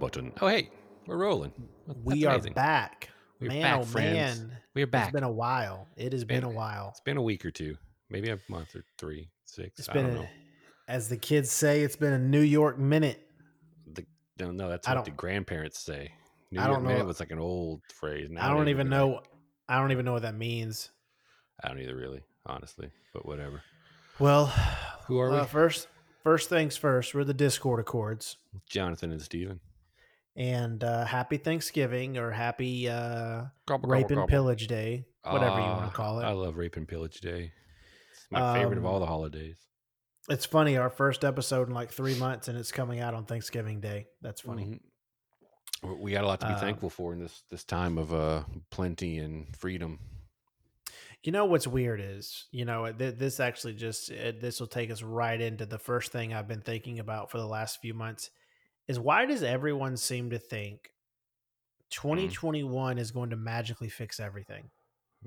rolling. Button. Oh, hey, we're rolling. That's we are back. We're man, back, oh friends. man. We're back. It's been a while. It has been, been- a while. It's been a week or two, maybe a month or three, six. It's I been, don't a, know. as the kids say, it's been a New York minute. The, no, no, that's I what the grandparents say. New I York don't Minute know. was like an old phrase. Now I don't even be like- know. I don't even know what that means. I don't either, really, honestly. But whatever. Well, Who are uh, we? first, first things first. We're the Discord Accords, Jonathan and Stephen. And uh, happy Thanksgiving or happy uh, Gobble, Rape gobble, and gobble. Pillage Day, whatever you want Ah, to call it. I love Rape and Pillage Day. It's my favorite of Um, all the holidays. It's funny. Our first episode in like three months, and it's coming out on Thanksgiving Day. That's funny. Mhm. We- got a lot to be Uh, thankful for in this this time of uh plenty and freedom. You know what's weird is, you know, th- this actually just this will take us right into the first thing I've been thinking about for the last few months is why does everyone seem to think mm-hmm. 2021 is going to magically fix everything?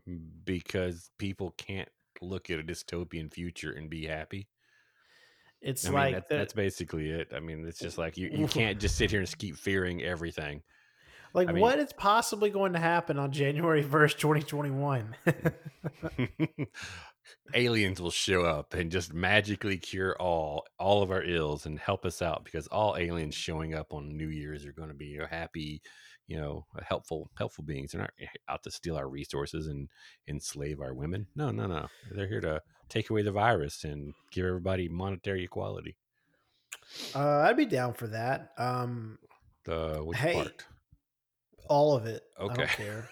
Mm, because people can't look at a dystopian future and be happy. It's I mean, like that, the- that's basically it. I mean, it's just like you, you can't just sit here and keep fearing everything. like I mean- what is possibly going to happen on January 1st, 2021? Aliens will show up and just magically cure all all of our ills and help us out because all aliens showing up on New Year's are going to be happy, you know, helpful helpful beings. They're not out to steal our resources and enslave our women. No, no, no. They're here to take away the virus and give everybody monetary equality. uh, I'd be down for that. Um, The which Hey, part? All of it. I Okay. don't care.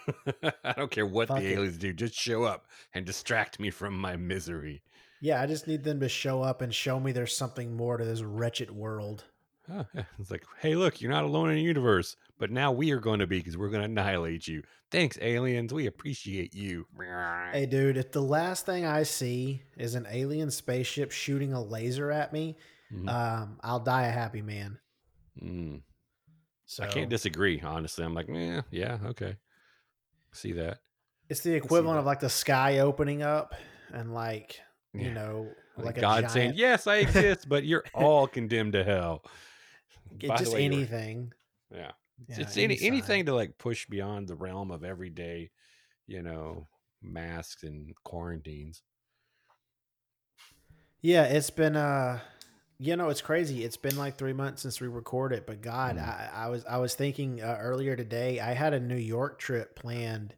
I don't care what Fuck the it. aliens do. Just show up and distract me from my misery. Yeah, I just need them to show up and show me there's something more to this wretched world. Yeah. It's like, hey, look, you're not alone in the universe, but now we are going to be because we're going to annihilate you. Thanks, aliens. We appreciate you. Hey, dude, if the last thing I see is an alien spaceship shooting a laser at me, Mhm. um, I'll die a happy man. Mm. So I can't disagree. Honestly, I'm like, yeah, yeah, okay, see that. it's the equivalent of like the sky opening up and like you Yeah. know, Like, like, a God giant, saying, yes, I exist, but you're all condemned to hell. it- just way, anything. Yeah. Yeah, it's any any anything to like push beyond the realm of everyday, you know, masks and quarantines. Yeah, it's been uh you know, it's crazy. It's been like three months since we recorded, but God, Mm. I, I was I was thinking uh, earlier today. I had a New York trip planned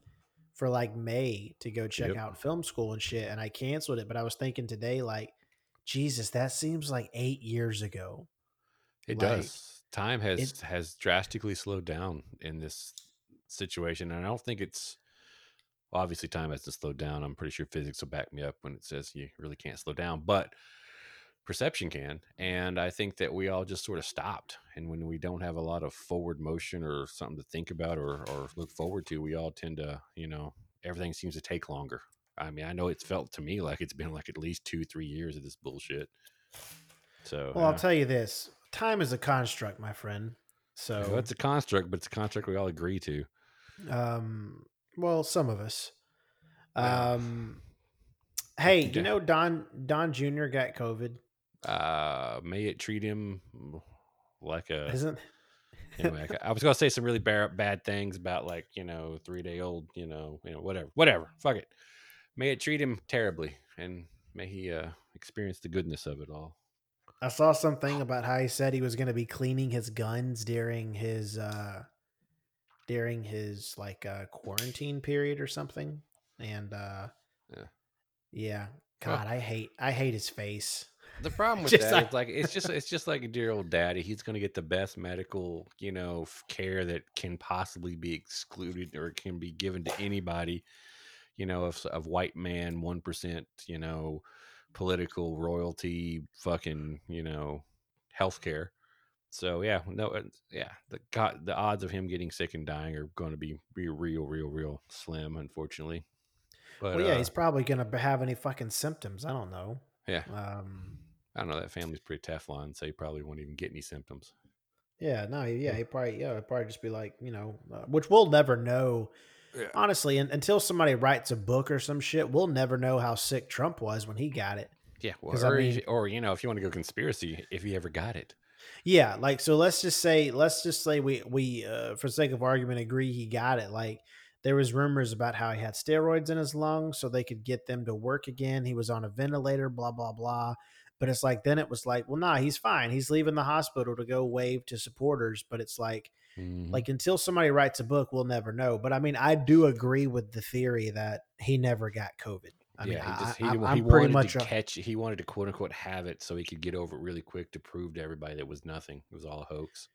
for like May to go check Yep. out film school and shit, and I canceled it. But I was thinking today, like, Jesus, that seems like eight years ago. It Like, does. Time has has drastically slowed down in this situation, and I don't think it's obviously time hasn't slowed down. I'm pretty sure physics will back me up when it says you really can't slow down, but perception can. And I think that we all just sort of stopped. And when we don't have a lot of forward motion or something to think about or, or look forward to, we all tend to, you know, everything seems to take longer. I mean, I know it's felt to me like it's been like at least two, three years of this bullshit. So Well, yeah. I'll tell you this: time is a construct, my friend. Well, So, it's a construct, but it's a construct we all agree to. um, well, some of us. Um, hey, you know Don Don Jr. got COVID. Uh, may it treat him like a. Isn't Anyway, I- I was gonna say some really bad bad things about like you know three day old you know you know whatever whatever fuck it. May it treat him terribly, and may he uh experience the goodness of it all. I saw something about how he said he was going to be cleaning his guns during his uh during his like uh quarantine period or something. And uh Yeah. yeah, God, I hate I hate his face. The problem with that like- is like it's just it's just like a dear old daddy. He's going to get the best medical you know care that can possibly be excluded or can be given to anybody. You know, of of white man one percent. You know, political royalty, fucking you know, healthcare. So yeah, no, uh, yeah, the God, the odds of him getting sick and dying are going to be, be real, real, real slim, unfortunately. But well, yeah, uh, he's probably going to have any fucking symptoms. I don't know. yeah, Um I don't know. That family's pretty Teflon, so he probably won't even get any symptoms. yeah, no, yeah, he probably yeah, it'd probably just be like, you know, uh, which we'll never know Yeah. honestly, un until somebody writes a book or some shit, we'll never know how sick Trump was when he got it. Yeah, well, 'Cause, I or, mean- you- or you know, if you want to go conspiracy, if he ever got it, Yeah, like so let's just say let's just say we we uh, for sake of argument agree he got it. Like there was rumors about how he had steroids in his lungs so they could get them to work again. He was on a ventilator, blah blah blah. But it's like then it was like, well, nah, he's fine. He's leaving the hospital to go wave to supporters. But it's like, Mhm. like until somebody writes a book, we'll never know. But I mean, I do agree with the theory that he never got COVID. I mean, yeah, he just he, I, he wanted much to a- catch. He wanted to quote unquote have it so he could get over it really quick to prove to everybody that it was nothing. It was all a hoax.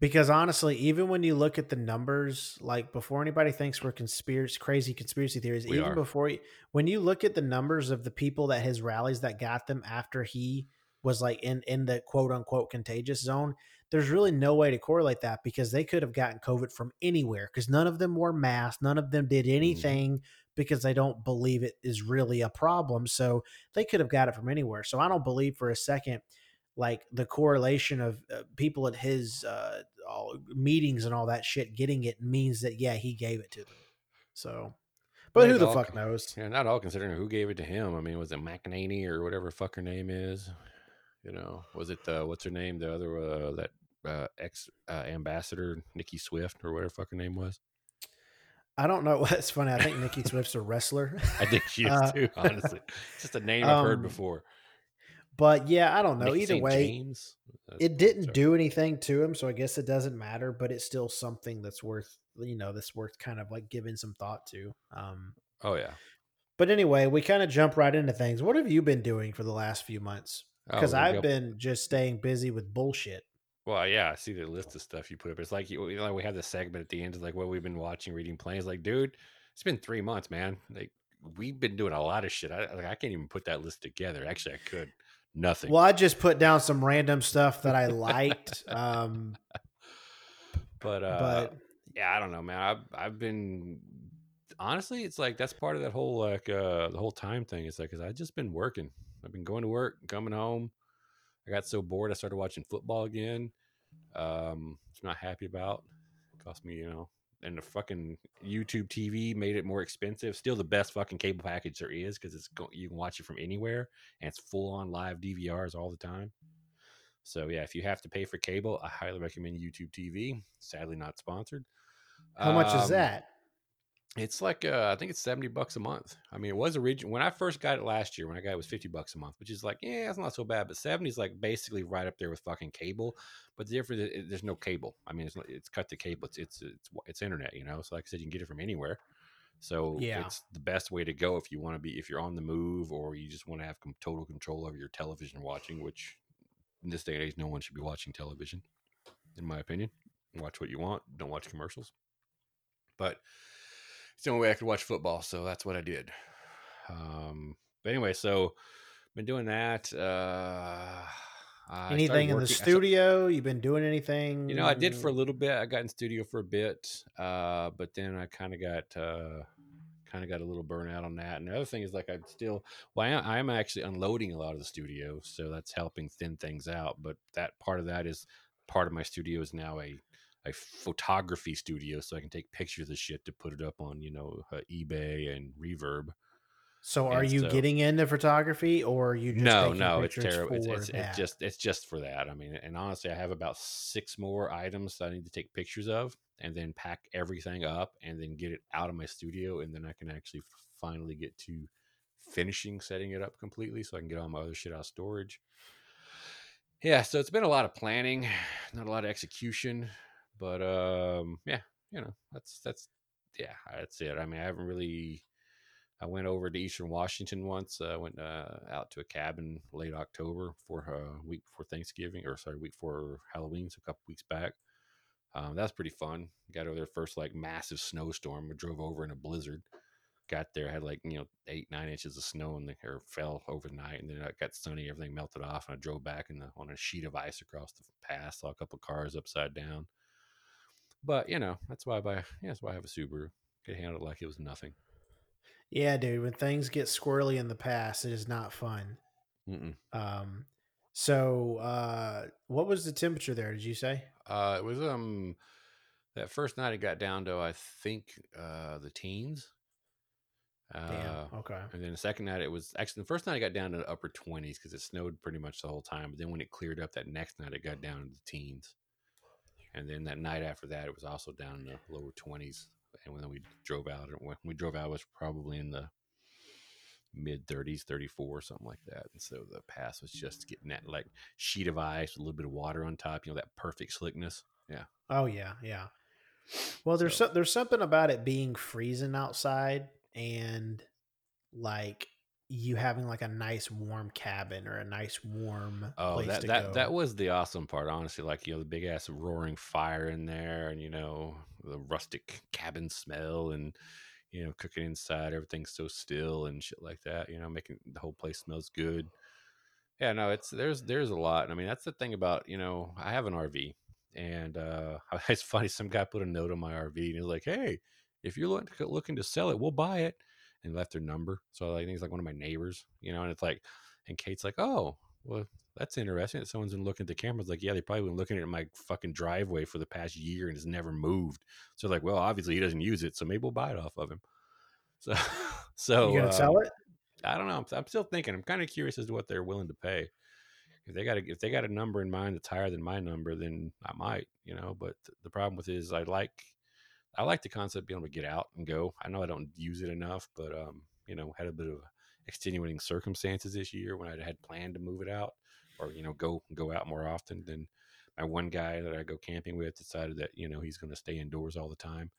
Because honestly, even when you look at the numbers, like before anybody thinks we're conspiracy crazy conspiracy theories, We even are. before you, when you look at the numbers of the people that his rallies that got them after he was like in in the quote unquote contagious zone, there's really no way to correlate that because they could have gotten COVID from anywhere because none of them wore masks, none of them did mm-hmm. anything because they don't believe it is really a problem. So they could have got it from anywhere. So I don't believe for a second like the correlation of uh, people at his uh, all, meetings and all that shit getting it means that yeah he gave it to them. So, but Not who the all- fuck knows? Yeah, not all considering who gave it to him. I mean, was it McEnany or whatever fuck her name is? You know, was it uh, what's her name? The other uh, that uh, ex uh, ambassador Nikki Swift or whatever fuck her name was. I don't know. It's funny. I think Nikki Swift's a wrestler. I think she is Uh, too. Honestly, it's just a name I've heard um, before. But yeah, I don't know. Either St. way, James? It didn't sorry. do anything to him, so I guess it doesn't matter. But it's still something that's worth you know that's worth kind of like giving some thought to. Um, Oh yeah, but anyway, we kind of jump right into things. What have you been doing for the last few months? Oh, Because you I've go. been just staying busy with bullshit. Well, yeah, I see the list of stuff you put up. It's like you, you know, we have the segment at the end, of like what we've been watching, reading, playing. It's like, dude, it's been three months, man. Like we've been doing a lot of shit. I like, I can't even put that list together. Actually, I could. Nothing. Well, I just put down some random stuff that I liked. um, but uh, but yeah, I don't know, man. I've I've been honestly, it's like that's part of that whole like uh the whole time thing. It's like, cause I've just been working. I've been going to work, coming home. I got so bored, I started watching football again. Um, I'm not happy about. cost me, you know, and the fucking YouTube TV made it more expensive. Still the best fucking cable package there is because it's go- you can watch it from anywhere and it's full on live DVRs all the time. So yeah, if you have to pay for cable, I highly recommend YouTube TV. Sadly, not sponsored. how much is Um, that? It's like uh, I think it's seventy bucks a month. I mean, it was original when I first got it last year. When I got it, it was fifty bucks a month, which is like, yeah, it's not so bad. But seventy is like basically right up there with fucking cable. But the difference, is there's no cable. I mean, it's it's cut to cable. It's it's it's it's internet. You know, so like I said, you can get it from anywhere. So Yeah. it's the best way to go if you want to be if you're on the move or you just want to have total control over your television watching. Which in this day and age, no one should be watching television, in my opinion. Watch what you want. Don't watch commercials. But it's the only way I could watch football, so that's what I did. Um, but anyway, so been doing that. Uh, Started Anything in the working- I sta- studio? You've been doing anything? you know, I did for a little bit. I got in studio for a bit, uh, but then I kind of got uh, kind of got a little burnout on that. And the other thing is, like, I'm still well, I am, I am actually unloading a lot of the studio, so that's helping thin things out. But that part of that is part of my studio is now a a photography studio, so I can take pictures of shit to put it up on you know uh, eBay and Reverb. So, are and you so- getting into photography, or are you just no, no, it's terrible. It's, it's, it's just it's just for that. I mean, and honestly, I have about six more items that I need to take pictures of, and then pack everything up, and then get it out of my studio, and then I can actually finally get to finishing setting it up completely, so I can get all my other shit out of storage. Yeah, so it's been a lot of planning, not a lot of execution, but um, yeah, you know, that's that's yeah, that's it. I mean, I haven't really. I went over to Eastern Washington once. I went uh, out to a cabin late October for a week before Thanksgiving, or sorry, week before Halloween, so a couple weeks back. Um, that was pretty fun. Got over there first like massive snowstorm. We drove over in a blizzard. Got there, had like you know eight nine inches of snow and the air fell overnight, and then it got sunny. Everything melted off, and I drove back in the, on a sheet of ice across the pass. Saw a couple cars upside down. But you know that's why I buy. Yeah, that's why I have a Subaru. Could handle it like it was nothing. Yeah, dude. When things get squirrely in the past, it is not fun. Mm-mm. Um, so, uh, what was the temperature there? Did you say? Uh, it was um that first night it got down to I think uh the teens. Uh, Okay. and then the second night, it was actually the first night I got down to the upper 20s because it snowed pretty much the whole time. But then when it cleared up that next night, it got down to the teens. And then that night after that, it was also down in the lower 20s. And when we drove out, when we drove out, it was probably in the mid 30s, 34, something like that. And so the pass was just getting that like sheet of ice a little bit of water on top, you know, that perfect slickness. Yeah. Oh yeah, yeah. Well, there's So- so, there's something about it being freezing outside and like you having like a nice warm cabin or a nice warm Oh, place that to that go. that was the awesome part, honestly. Like you know, the big ass roaring fire in there, and you know the rustic cabin smell, and you know cooking inside, everything's so still and shit like that. You know, making the whole place smells good. Yeah, no, it's there's there's a lot. I mean, that's the thing about you know I have an RV, and uh it's funny. Some guy put a note on my RV, and he's like, "Hey, if you're look, looking to sell it, we'll buy it." And left their number. So I think he's like one of my neighbors, you know. And it's like, and Kate's like, "Oh, well, that's interesting. That someone's been looking at the cameras. Like, yeah, they probably been looking at my fucking driveway for the past year and has never moved. So like, well, obviously he doesn't use it, so maybe we'll buy it off of him. So, so you gonna um, sell it? I don't know. I'm, I'm still thinking. I'm kind of curious as to what they're willing to pay. If they got a, if they got a number in mind that's higher than my number, then I might, you know. But the problem with it is I like I like the concept of being able to get out and go. I know I don't use it enough, but um, you know, had a bit of extenuating circumstances this year when I had planned to move it out or you know go go out more often than my one guy that I go camping with decided that you know he's going to stay indoors all the time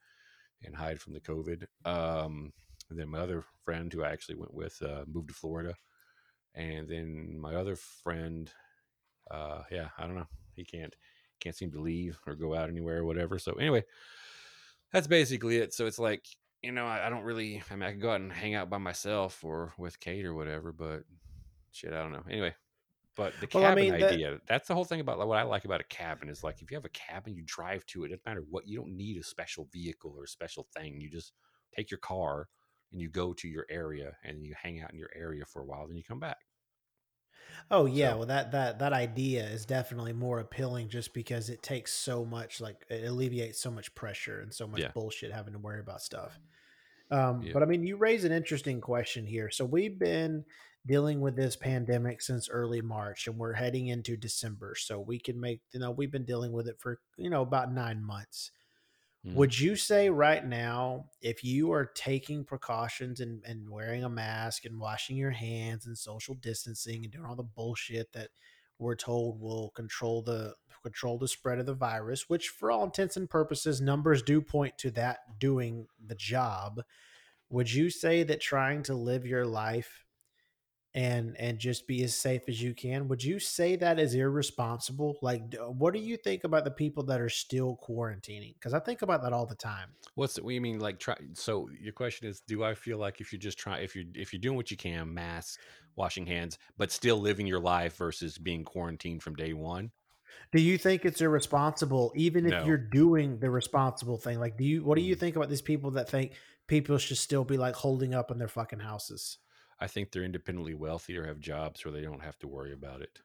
and hide from the COVID. Um, then my other friend who I actually went with uh, moved to Florida, and then my other friend, uh, yeah, I don't know, he can't can't seem to leave or go out anywhere or whatever. So anyway, that's basically it. So it's like you know I, I don't really. I mean, I could go out and hang out by myself or with Kate or whatever, but shit, I don't know. Anyway. But the Well, I cabin mean, that- idea, that's the whole thing about like, what I like about a cabin is like if you have a cabin, you drive to it. It doesn't matter what, you don't need a special vehicle or a special thing. You just take your car and you go to your area and you hang out in your area for a while, then you come back. Oh yeah, So- well that that that idea is definitely more appealing just because it takes so much like it alleviates so much pressure and so much Yeah. bullshit having to worry about stuff. Um, Yeah. But I mean, you raise an interesting question here. So we've been dealing with this pandemic since early March, and we're heading into December. So we can make you know we've been dealing with it for you know about nine months. Mhm. Would you say right now, if you are taking precautions and, and wearing a mask and washing your hands and social distancing and doing all the bullshit that we're told will control the control the spread of the virus, which for all intents and purposes, numbers do point to that doing the job. Would you say that trying to live your life and and just be as safe as you can would you say that is irresponsible like what do you think about the people that are still quarantining because i think about that all the time What's what do you mean? Like try? So your question is, do I feel like if you're just trying, if you if you're doing what you can, mask, washing hands, but still living your life versus being quarantined from day one? do you think it's irresponsible even if No. you're doing the responsible thing like do you what do you Mm. think about these people that think people should still be like holding up in their fucking houses I think they're independently wealthy or have jobs where they don't have to worry about it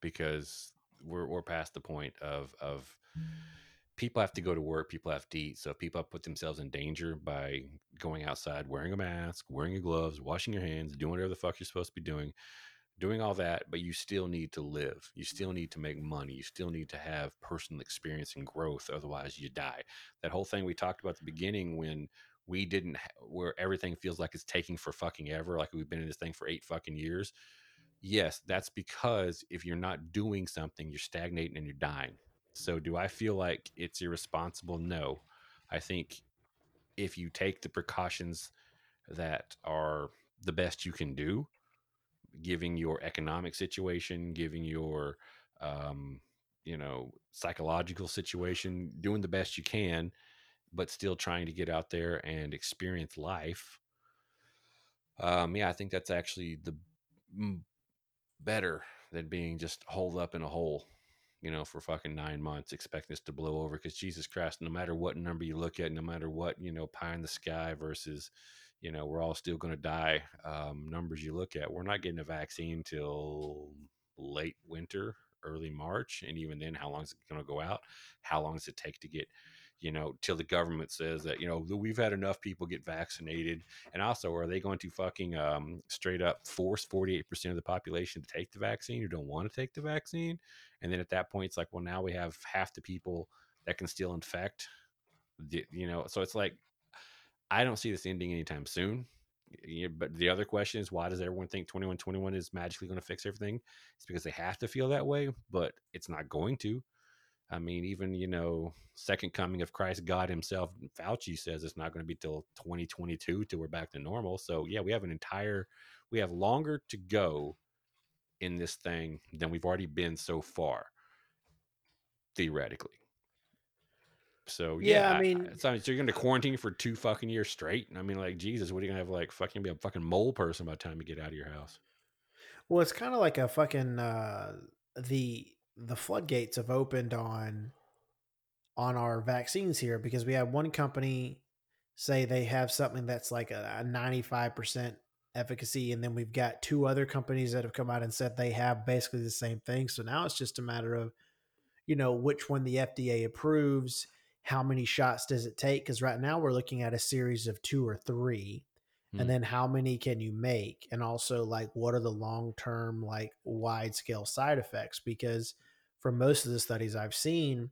because we're we're past the point of of people have to go to work, people have to eat, so people put themselves in danger by going outside, wearing a mask, wearing your gloves, washing your hands, doing whatever the fuck you're supposed to be doing, doing all that, but you still need to live. You still need to make money. You still need to have personal experience and growth, otherwise you die. That whole thing we talked about at the beginning when we didn't where everything feels like it's taking for fucking ever like we've been in this thing for eight fucking years yes that's because if you're not doing something you're stagnating and you're dying. So do i feel like it's irresponsible? No. I think if you take the precautions that are the best you can do giving your economic situation giving your um, you know psychological situation doing the best you can but still trying to get out there and experience life. Um, yeah, I think that's actually the better than being just holed up in a hole, you know, for fucking nine months, expecting this to blow over. Because Jesus Christ, no matter what number you look at, no matter what you know, pie in the sky versus, you know, we're all still going to die. Um, numbers you look at, we're not getting a vaccine till late winter, early March, and even then, how long is it going to go out? How long does it take to get you know, till the government says that, you know, we've had enough people get vaccinated. And also, are they going to fucking um, straight up force 48% of the population to take the vaccine who don't want to take the vaccine? And then at that point, it's like, well, now we have half the people that can still infect, the, you know, so it's like, I don't see this ending anytime soon. But the other question is why does everyone think 2121 is magically going to fix everything? It's because they have to feel that way, but it's not going to. I mean, even you know, second coming of Christ, God Himself, Fauci says it's not going to be till 2022 till we're back to normal. So yeah, we have an entire, we have longer to go in this thing than we've already been so far, theoretically. So yeah, Yeah, I mean, so, so you're going to quarantine for two fucking years straight. I mean, like Jesus, what are you going to have like fucking be a fucking mole person by the time you get out of your house? well, it's kind of like a fucking uh, the the floodgates have opened on on our vaccines here because we have one company say they have something that's like a five percent efficacy, and then we've got two other companies that have come out and said they have basically the same thing. So now it's just a matter of you know which one the FDA approves. How many shots does it take? Because right now we're looking at a series of two or three Hmm. and then how many can you make and also like what are the long term like wide scale side effects because for most of the studies i've seen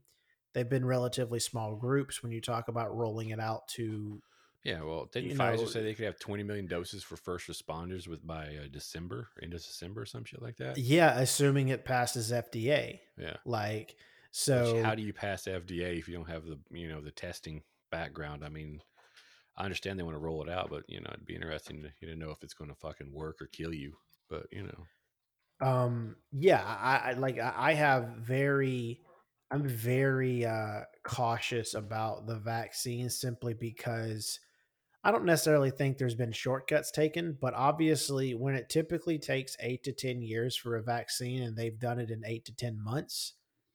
they've been relatively small groups when you talk about rolling it out to Yeah, well, didn't You Pfizer know- say they could have 20 million doses for first responders with by uh, December, end of December, or some shit like that? yeah assuming it passes fda Yeah. like Which, so how do you pass FDA if you don't have the you know the testing background? I mean, I understand they want to roll it out, but you know it'd be interesting to, you to know if it's going to fucking work or kill you. But you know, um yeah i, I like i have very i'm very uh cautious about the vaccine simply because i don't necessarily think there's been shortcuts taken but obviously when it typically takes eight to ten years for a vaccine and they've done it in eight to ten months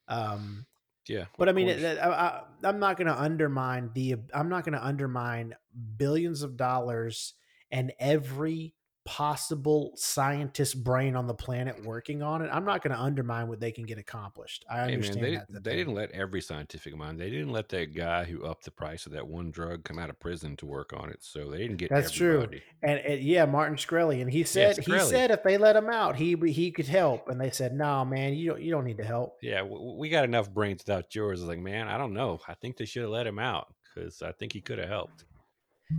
um yeah. but I mean, it, I, I, I'm not going to undermine the. I'm not going to undermine billions of dollars and every possible scientist brain on the planet working on it. I'm not going to undermine what they can get accomplished. I Hey man, understand they, that. they didn't let every scientific mind. They didn't let that guy who upped the price of that one drug come out of prison to work on it. So they didn't get That's true. and, and yeah, Martin Shkreli, and he said he said if they let him out, he he could help, and they said, "No, man, you don't you don't need to help." Yeah, w- we got enough brains without yours. I was like, man, I don't know. I think they should have let him out because I think he could have helped.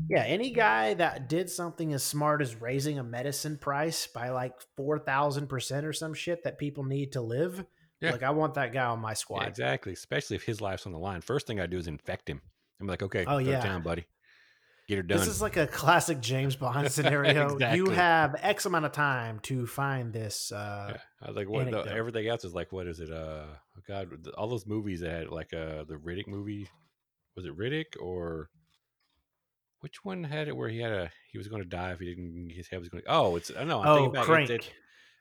Yeah, any guy that did something as smart as raising a medicine price by like four thousand percent or some shit that people need to live. Yeah. Like I want that guy on my Yeah, squad. exactly. Especially if his life's on the line. First thing I do is infect him. I'm like, okay, Oh, yeah. down, buddy. Get her done. This is like a classic James Bond scenario. You have X amount of time to find this. Uh, Yeah. I was like, what? The, everything else is like, what is it? Uh, oh God, all those movies that had like uh the Riddick movie. Was it Riddick or which one had it where he had a he was going to die if he didn't his head was going. to... Oh, it's no, I'm oh, thinking. Crank. It's, it's,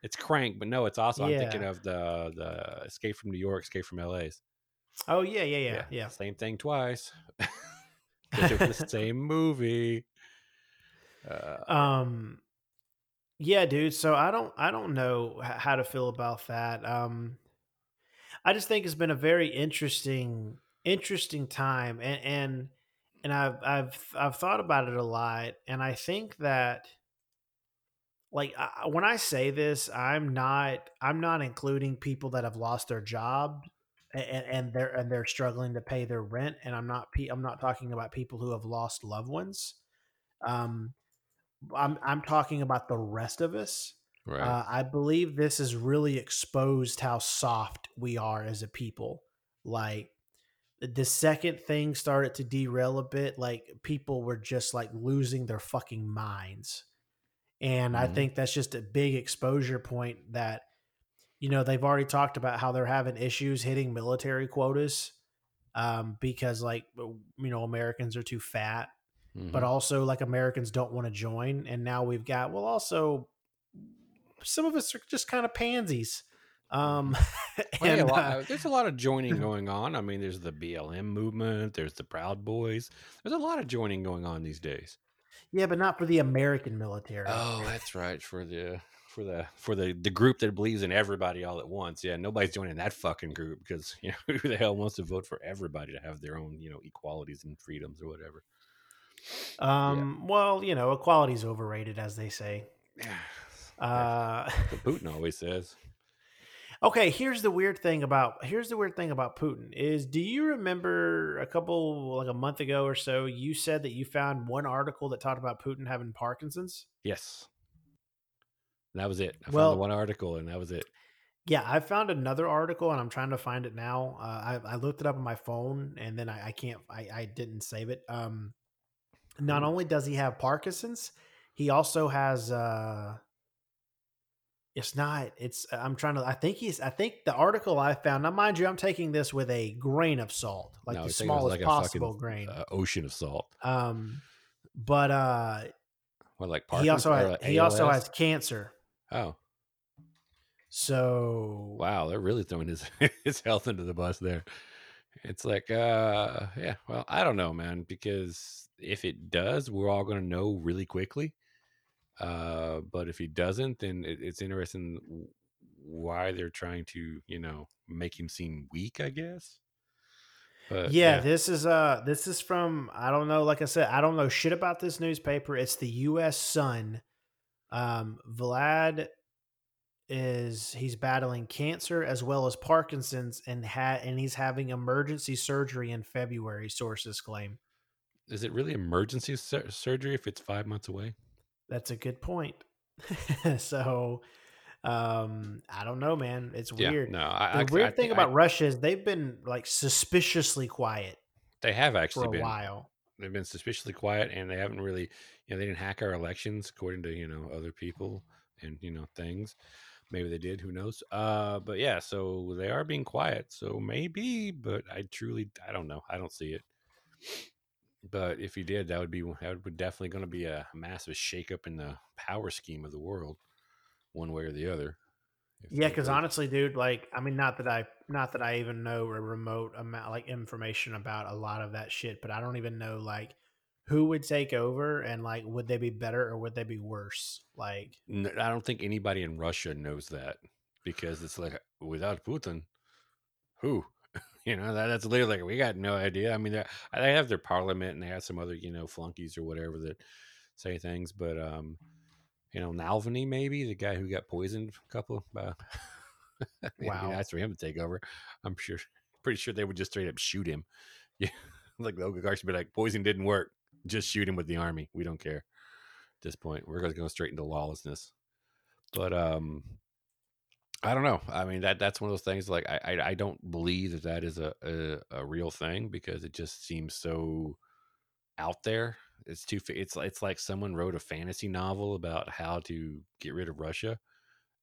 it's Crank, but no, it's also I'm thinking of the the Escape from New York, Escape from L.A.'s. oh yeah, yeah, yeah, yeah. Same thing twice. it was the same movie. Uh, um, yeah, dude. So I don't, I don't know how to feel about that. Um, I just think it's been a very interesting, interesting time, and and and I've I've I've thought about it a lot, and I think that like I, when I say this, I'm not I'm not including people that have lost their job and, and they're and they're struggling to pay their rent, and I'm not I'm not talking about people who have lost loved ones. Um, I'm I'm talking about the rest of us. right. Uh, I believe this has really exposed how soft we are as a people. Like the second thing started to derail a bit, like people were just like losing their fucking minds. And I Mhm. think that's just a big exposure point that, you know, they've already talked about how they're having issues hitting military quotas um, because, like, you know, Americans are too fat but Mhm. also like Americans don't want to join. And now we've got well, also some of us are just kind of pansies. Um, and a lot- uh, there's a lot of joining going on. I mean, there's the BLM movement. There's the Proud Boys. There's a lot of joining going on these days. yeah, but not for the American military. Oh, that's right. For the for the for the the group that believes in everybody all at once. Yeah, nobody's joining that fucking group because you know who the hell wants to vote for everybody to have their own you know equalities and freedoms or whatever. Um, yeah. well, you know, equality's overrated, as they say. Yeah. Uh, Putin always says. Okay, here's the weird thing about here's the weird thing about Putin is do you remember a couple like a month ago or so you said that you found one article that talked about Putin having Parkinson's? Yes. That was it. I well, found the one article and that was it. Yeah, I found another article and I'm trying to find it now. Uh, I, I, looked it up on my phone and then I, I can't I, I didn't save it. Um not only does he have Parkinson's, he also has uh it's not it's i'm trying to i think he's i think the article i found now mind you i'm taking this with a grain of salt like no, the smallest like possible fucking, grain. uh, ocean of salt. Um but uh what like he also has, he also has cancer. Oh. So wow they're really throwing his his health into the bus there. It's like uh yeah well i don't know man because if it does we're all going to know really quickly uh, but if he doesn't, then it, it's interesting why they're trying to, you know, make him seem weak. I guess. But, yeah, yeah, this is uh this is from I don't know. Like I said, I don't know shit about this newspaper. It's the U.S. Sun. Um, Vlad is he's battling cancer as well as Parkinson's and had and he's having emergency surgery in February. Sources claim. Is it really emergency sur- surgery if it's five months away? That's a good point. so um i don't know man. It's weird. yeah, no I, the I, weird I, thing about russia is they've been like suspiciously quiet they have actually for a been. while. They've been suspiciously quiet and they haven't really you know they didn't hack our elections according to you know other people and you know things. Maybe they did who knows? Uh but yeah so they are being quiet so maybe but i truly i don't know. I don't see it but if he did, that would be that would definitely going to be a massive shakeup in the power scheme of the world, one way or the other. Yeah, because honestly, dude, like I mean, not that I not that I even know a remote amount like information about a lot of that shit, but I don't even know like who would take over and like would they be better or would they be worse? Like I don't think anybody in Russia knows that because it's like without Putin, who You know, that, that's literally like we got no idea. I mean, they have their parliament and they have some other, you know, flunkies or whatever that say things, but um, you know, Navalny maybe the guy who got poisoned a couple. Uh, wow, that's for him to take over. I'm sure, pretty sure they would just straight up shoot him. Yeah, like the oligarchs would be like, poison didn't work. Just shoot him with the army. We don't care. At this point, we're going to go straight into lawlessness. But um, I don't know. I mean that that's one of those things. Like I I, I don't believe that that is a, a, a real thing because it just seems so out there. It's too. It's it's like someone wrote a fantasy novel about how to get rid of Russia,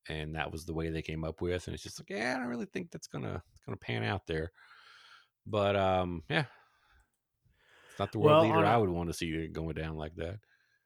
and that was the way they came up with. And it's just like, yeah, I don't really think that's gonna gonna pan out there. But um, yeah, it's not the world well, leader I would want to see going down like that.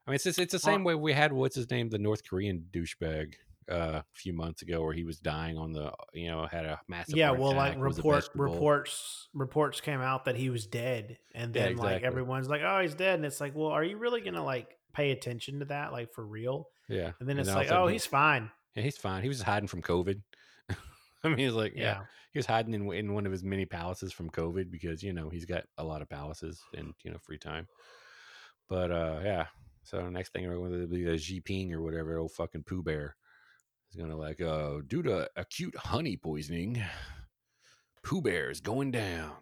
I mean, it's just, it's the same way we had what's his name, the North Korean douchebag uh, a few months ago where he was dying on the you know had a massive yeah well like report reports reports came out that he was dead and then yeah, exactly. like everyone's like oh he's dead and it's like well are you really gonna like pay attention to that like for real yeah and then it's and like oh he's fine yeah he's fine he was hiding from covid I mean, he's like, yeah. yeah, he was hiding in, in one of his many palaces from COVID because you know he's got a lot of palaces and you know free time. But uh, yeah, so the next thing we're going to be a Jinping or whatever, old fucking Pooh Bear. He's gonna like, uh, due to acute honey poisoning, Pooh Bear is going down.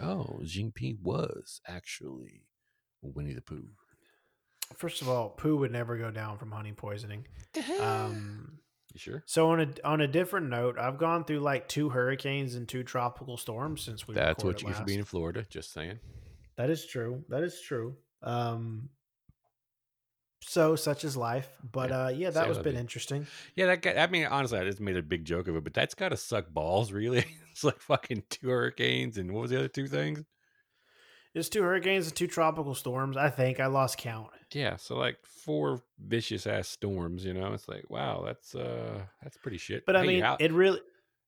Oh, Jinping was actually Winnie the Pooh. First of all, Pooh would never go down from honey poisoning. Um, you sure? So on a on a different note, I've gone through like two hurricanes and two tropical storms since we. That's what you get for being in Florida. Just saying. That is true. That is true. Um, so such is life. But yeah, uh, yeah that was been be. interesting. Yeah, that guy, I mean, honestly, I just made a big joke of it, but that's got to suck balls, really. it's like fucking two hurricanes and what was the other two things? It's two hurricanes and two tropical storms. I think I lost count. Yeah, so like four vicious ass storms. You know, it's like wow, that's uh, that's pretty shit. But I mean, it really,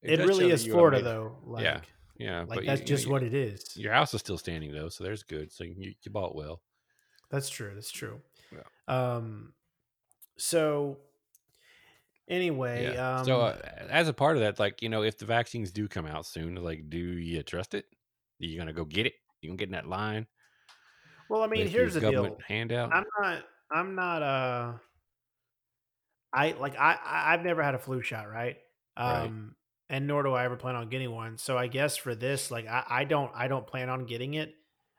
it, it really is Florida though. Like, yeah, yeah, like that's you, just you, what it is. Your house is still standing though, so there's good. So you, you bought well. That's true. That's true. Um, so Anyway, Yeah. um, So, uh, as a part of that, like, you know, if the vaccines do come out soon, like, do you trust it? Are you gonna go get it? You gonna get in that line well, I mean, here's the deal. handout? I'm not. I'm not. Uh, I like. I. I've never had a flu shot, right? Right. Um, and nor do I ever plan on getting one. So I guess for this, like, I, I don't. I don't plan on getting it.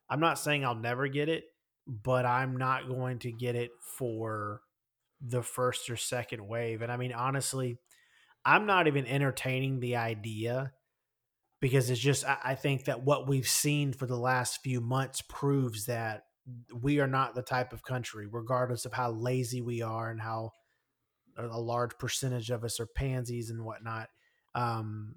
I'm not saying I'll never get it, but I'm not going to get it for the first or second wave. And I mean, honestly, I'm not even entertaining the idea because it's just I, think that what we've seen for the last few months proves that we are not the type of country, regardless of how lazy we are and how a a large percentage of us are pansies and whatnot. Um,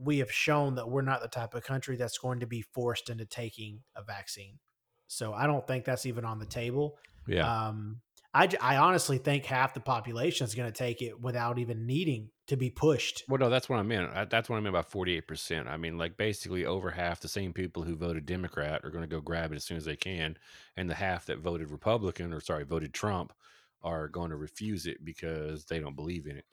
we have shown that we're not the type of country that's going to be forced into taking a vaccine. So I don't think that's even on the table. Yeah. Um, I, I honestly think half the population is going to take it without even needing to be pushed. Well, no, that's what I meant. That's what I meant by forty-eight percent. I mean, like basically over half the same people who voted Democrat are going to go grab it as soon as they can, and the half that voted Republican or sorry voted Trump are going to refuse it because they don't believe in it.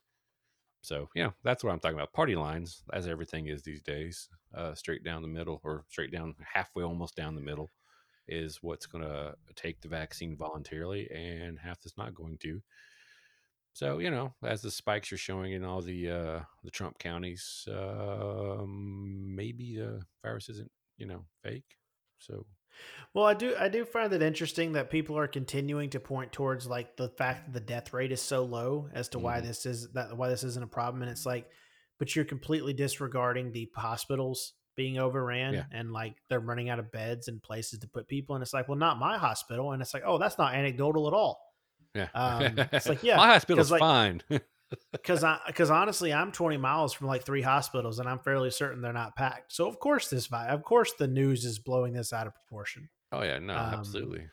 So yeah, that's what I'm talking about. Party lines, as everything is these days, uh, straight down the middle or straight down halfway, almost down the middle, is what's going to take the vaccine voluntarily, and half that's not going to. So you know, as the spikes are showing in all the uh, the Trump counties, um, maybe the virus isn't you know fake. So Well, I do I do find it interesting that people are continuing to point towards like the fact that the death rate is so low as to why Mhm. this is that why this isn't a problem and it's like but you're completely disregarding the hospitals being overran Yeah. and like they're running out of beds and places to put people and it's like well not my hospital and it's like oh that's not anecdotal at all yeah, Um, it's like, yeah, my hospital's like- fine. because I because honestly I'm 20 miles from like three hospitals and I'm fairly certain they're not packed so of course this vi- of course the news is blowing this out of proportion oh yeah, no, Um, absolutely.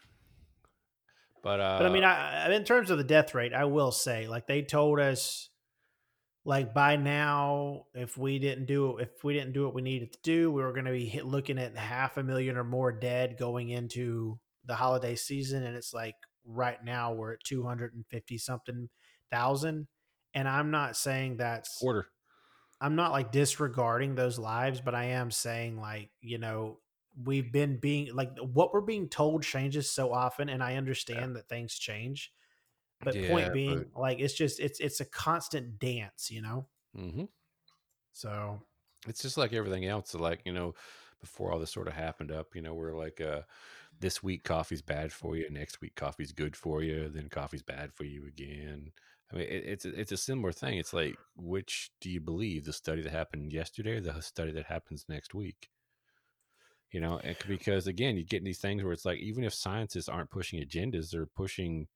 But uh, But I mean, I, I- in terms of the death rate, I will say, like they told us, like by now, if we didn't do it, if we didn't do what we needed to do, we were going to be hit, looking at half a million or more dead going into the holiday season, and it's like right now we're at two hundred and fifty something thousand. And I'm not saying that's quarter. I'm not like disregarding those lives, but I am saying like, you know, we've been being like what we're being told changes so often and I understand that things change. But Yeah, point being, like it's just it's it's a constant dance, you know? hmm So It's just like everything else. Like you know, before all this sort of happened up, you know, we're like, uh, this week coffee's bad for you, next week coffee's good for you, then coffee's bad for you again. I mean, it, it's it's a similar thing. It's like, which do you believe? The study that happened yesterday, or the study that happens next week? You know, and because again, you get these things where it's like, even if scientists aren't pushing agendas, they're pushing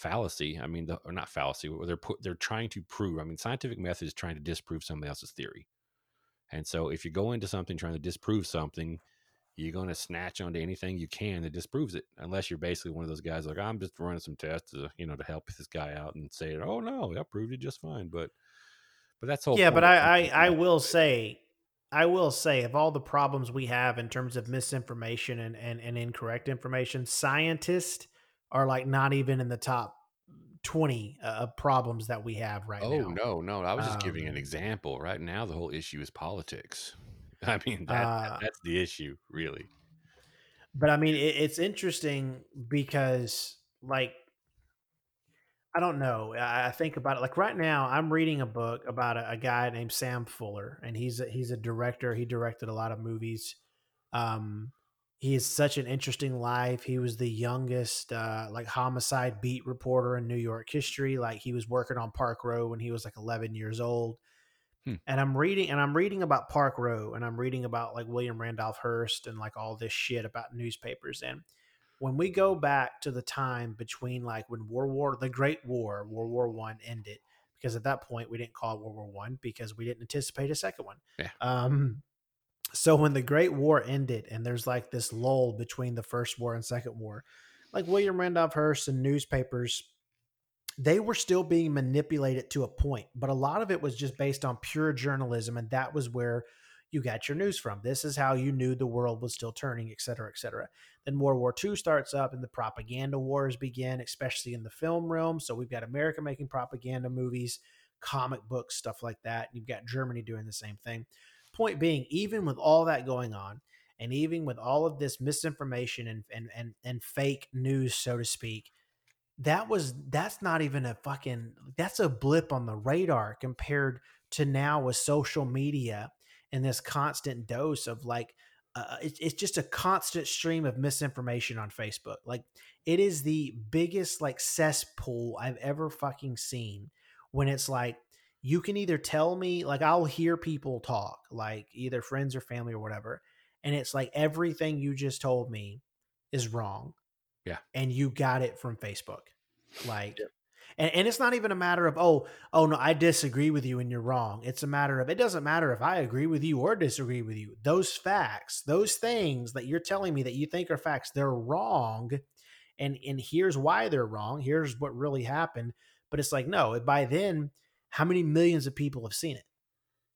fallacy. I mean, the, or not fallacy. They're put, they're trying to prove. I mean, scientific method is trying to disprove somebody else's theory. And so, if you go into something trying to disprove something, you're going to snatch onto anything you can that disproves it, unless you're basically one of those guys like I'm just running some tests, to, you know, to help this guy out and say, "Oh no, I proved it just fine." But, but that's whole. yeah, but. I, I I will say I will say of all the problems we have in terms of misinformation and, and, and incorrect information, scientists are like not even in the top 20 uh, of problems that we have right now. Oh now. no, no! I was just giving an Um, example. Right now, the whole issue is politics. I mean, that, Uh, that's the issue, really. But I mean, it, it's interesting because, like, I don't know. I, I think about it. Like right now, I'm reading a book about a, a guy named Sam Fuller, and he's a, he's a director. He directed a lot of movies. Um, he is such an interesting life. He was the youngest, uh, like homicide beat reporter in New York history. Like he was working on Park Row when he was like 11 years old. Hmm. And I'm reading, and I'm reading about Park Row, and I'm reading about like William Randolph Hearst and like all this shit about newspapers. And when we go back to the time between like when World War, the Great War, World War One ended, because at that point we didn't call it World War One because we didn't anticipate a second one. Yeah. Um, so when the Great War ended, and there's like this lull between the First War and Second War, like William Randolph Hearst and newspapers, they were still being manipulated to a point, but a lot of it was just based on pure journalism, and that was where you got your news from. This is how you knew the world was still turning, et cetera, et cetera. Then World War II starts up, and the propaganda wars begin, especially in the film realm. So we've got America making propaganda movies comic books, stuff like that. You've got Germany doing the same thing. Point being, even with all that going on, and even with all of this misinformation and and and, and fake news, so to speak, that was that's not even a fucking that's a blip on the radar compared to now with social media and this constant dose of like uh, it's, it's just a constant stream of misinformation on Facebook. Like it is the biggest like cesspool I've ever fucking seen when it's like you can either tell me like I'll hear people talk like either friends or family or whatever and it's like everything you just told me is wrong. Yeah. And you got it from Facebook. Like yeah. and, and it's not even a matter of oh, oh no, I disagree with you and you're wrong. It's a matter of it doesn't matter if I agree with you or disagree with you. Those facts, those things that you're telling me that you think are facts, they're wrong. And and here's why they're wrong. Here's what really happened. But it's like, no, by then, how many millions of people have seen it?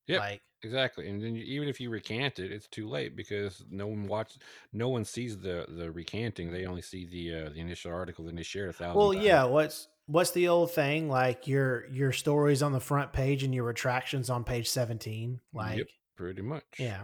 Yeah. Like Exactly, and then even if you recant it, it's too late because no one watches, no one sees the the recanting. They only see the uh, the initial article and they share a thousand. Well, times. yeah. What's what's the old thing like your your stories on the front page and your retractions on page seventeen? Like, yep, pretty much. Yeah.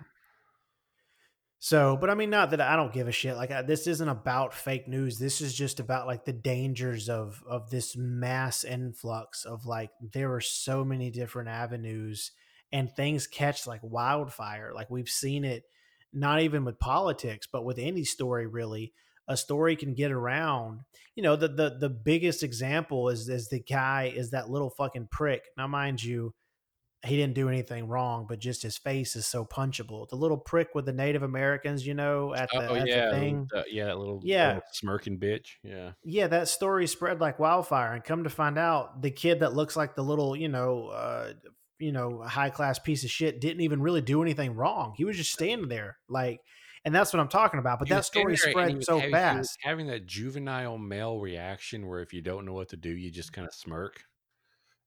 So, but I mean, not that I don't give a shit. Like, I, this isn't about fake news. This is just about like the dangers of of this mass influx of like there are so many different avenues and things catch like wildfire. Like we've seen it not even with politics, but with any story really. A story can get around. You know, the the the biggest example is is the guy is that little fucking prick. Now, mind you, he didn't do anything wrong, but just his face is so punchable. The little prick with the Native Americans, you know, at the, oh, at yeah, the thing. Uh, yeah, that little yeah little smirking bitch. Yeah, yeah, that story spread like wildfire, and come to find out, the kid that looks like the little, you know, uh, you know, high class piece of shit didn't even really do anything wrong. He was just standing there, like, and that's what I'm talking about. But that story spread so having, fast. Having that juvenile male reaction where if you don't know what to do, you just kind of smirk.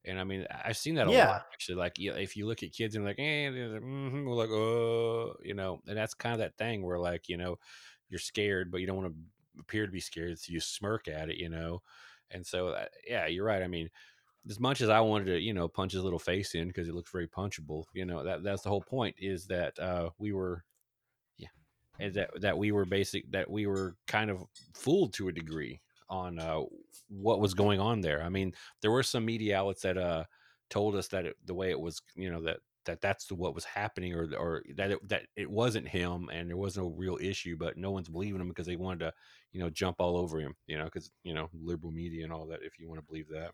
And I mean, I've seen that a yeah. lot actually. Like, if you look at kids and like, eh, like, mm-hmm, we're like, oh, you know, and that's kind of that thing where like, you know, you're scared, but you don't want to appear to be scared, so you smirk at it, you know. And so, uh, yeah, you're right. I mean, as much as I wanted to, you know, punch his little face in because it looks very punchable, you know, that that's the whole point is that uh, we were, yeah, and that that we were basic that we were kind of fooled to a degree on uh, what was going on there. I mean, there were some media outlets that uh, told us that it, the way it was, you know, that that that's what was happening, or or that it, that it wasn't him, and there was no real issue, but no one's believing him because they wanted to, you know, jump all over him, you know, because you know liberal media and all that. If you want to believe that.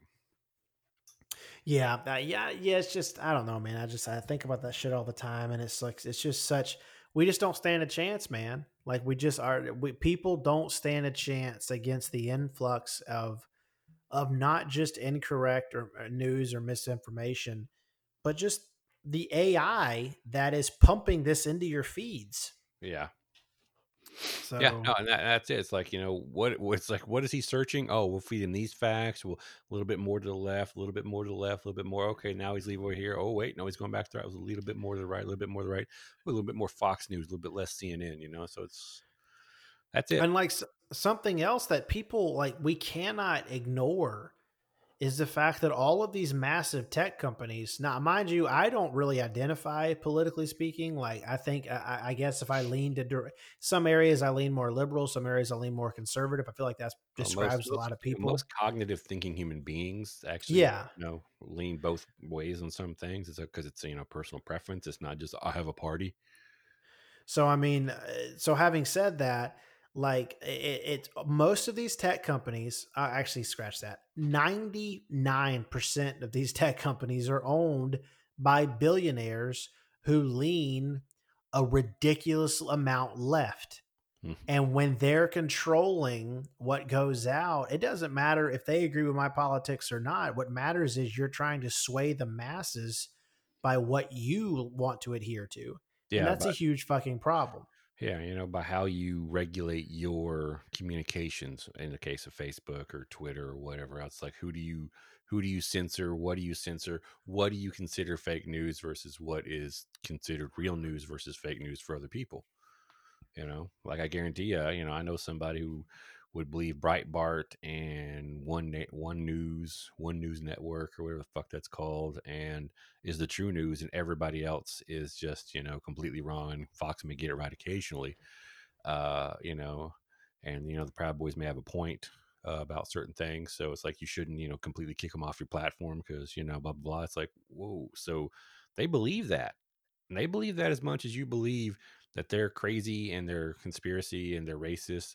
Yeah, uh, yeah, yeah. It's just I don't know, man. I just I think about that shit all the time, and it's like it's just such. We just don't stand a chance, man. Like we just are. We, people don't stand a chance against the influx of of not just incorrect or uh, news or misinformation, but just the AI that is pumping this into your feeds. Yeah, so yeah, no, and that, that's it. It's like you know what? It's like what is he searching? Oh, we'll feed him these facts. We'll a little bit more to the left, a little bit more to the left, a little bit more. Okay, now he's leaving over here. Oh wait, no, he's going back to the right. A little bit more to the right, a little bit more to the right, a little bit more Fox News, a little bit less CNN. You know, so it's that's it. And like something else that people like, we cannot ignore is the fact that all of these massive tech companies now mind you i don't really identify politically speaking like i think i, I guess if i lean to some areas i lean more liberal some areas i lean more conservative i feel like that describes most, a lot of people. most cognitive thinking human beings actually yeah. you know lean both ways on some things. It's because it's you know personal preference. It's not just i have a party. So i mean uh, so having said that like it, it, most of these tech companies uh, actually scratch that 99% of these tech companies are owned by billionaires who lean a ridiculous amount left. Mm-hmm. and when they're controlling what goes out it doesn't matter if they agree with my politics or not. What matters is you're trying to sway the masses by what you want to adhere to. Yeah, and that's but- a huge fucking problem yeah, you know, by how you regulate your communications in the case of Facebook or Twitter or whatever else. Like who do you who do you censor? What do you censor? What do you consider fake news versus what is considered real news versus fake news for other people? You know, like I guarantee you, you know, I know somebody who would believe Breitbart and one one news, one news network or whatever the fuck that's called, and is the true news, and everybody else is just you know completely wrong. And Fox may get it right occasionally, uh, you know, and you know the Proud Boys may have a point uh, about certain things, so it's like you shouldn't you know completely kick them off your platform because you know blah blah blah. It's like whoa, so they believe that, and they believe that as much as you believe that they're crazy and they're conspiracy and they're racist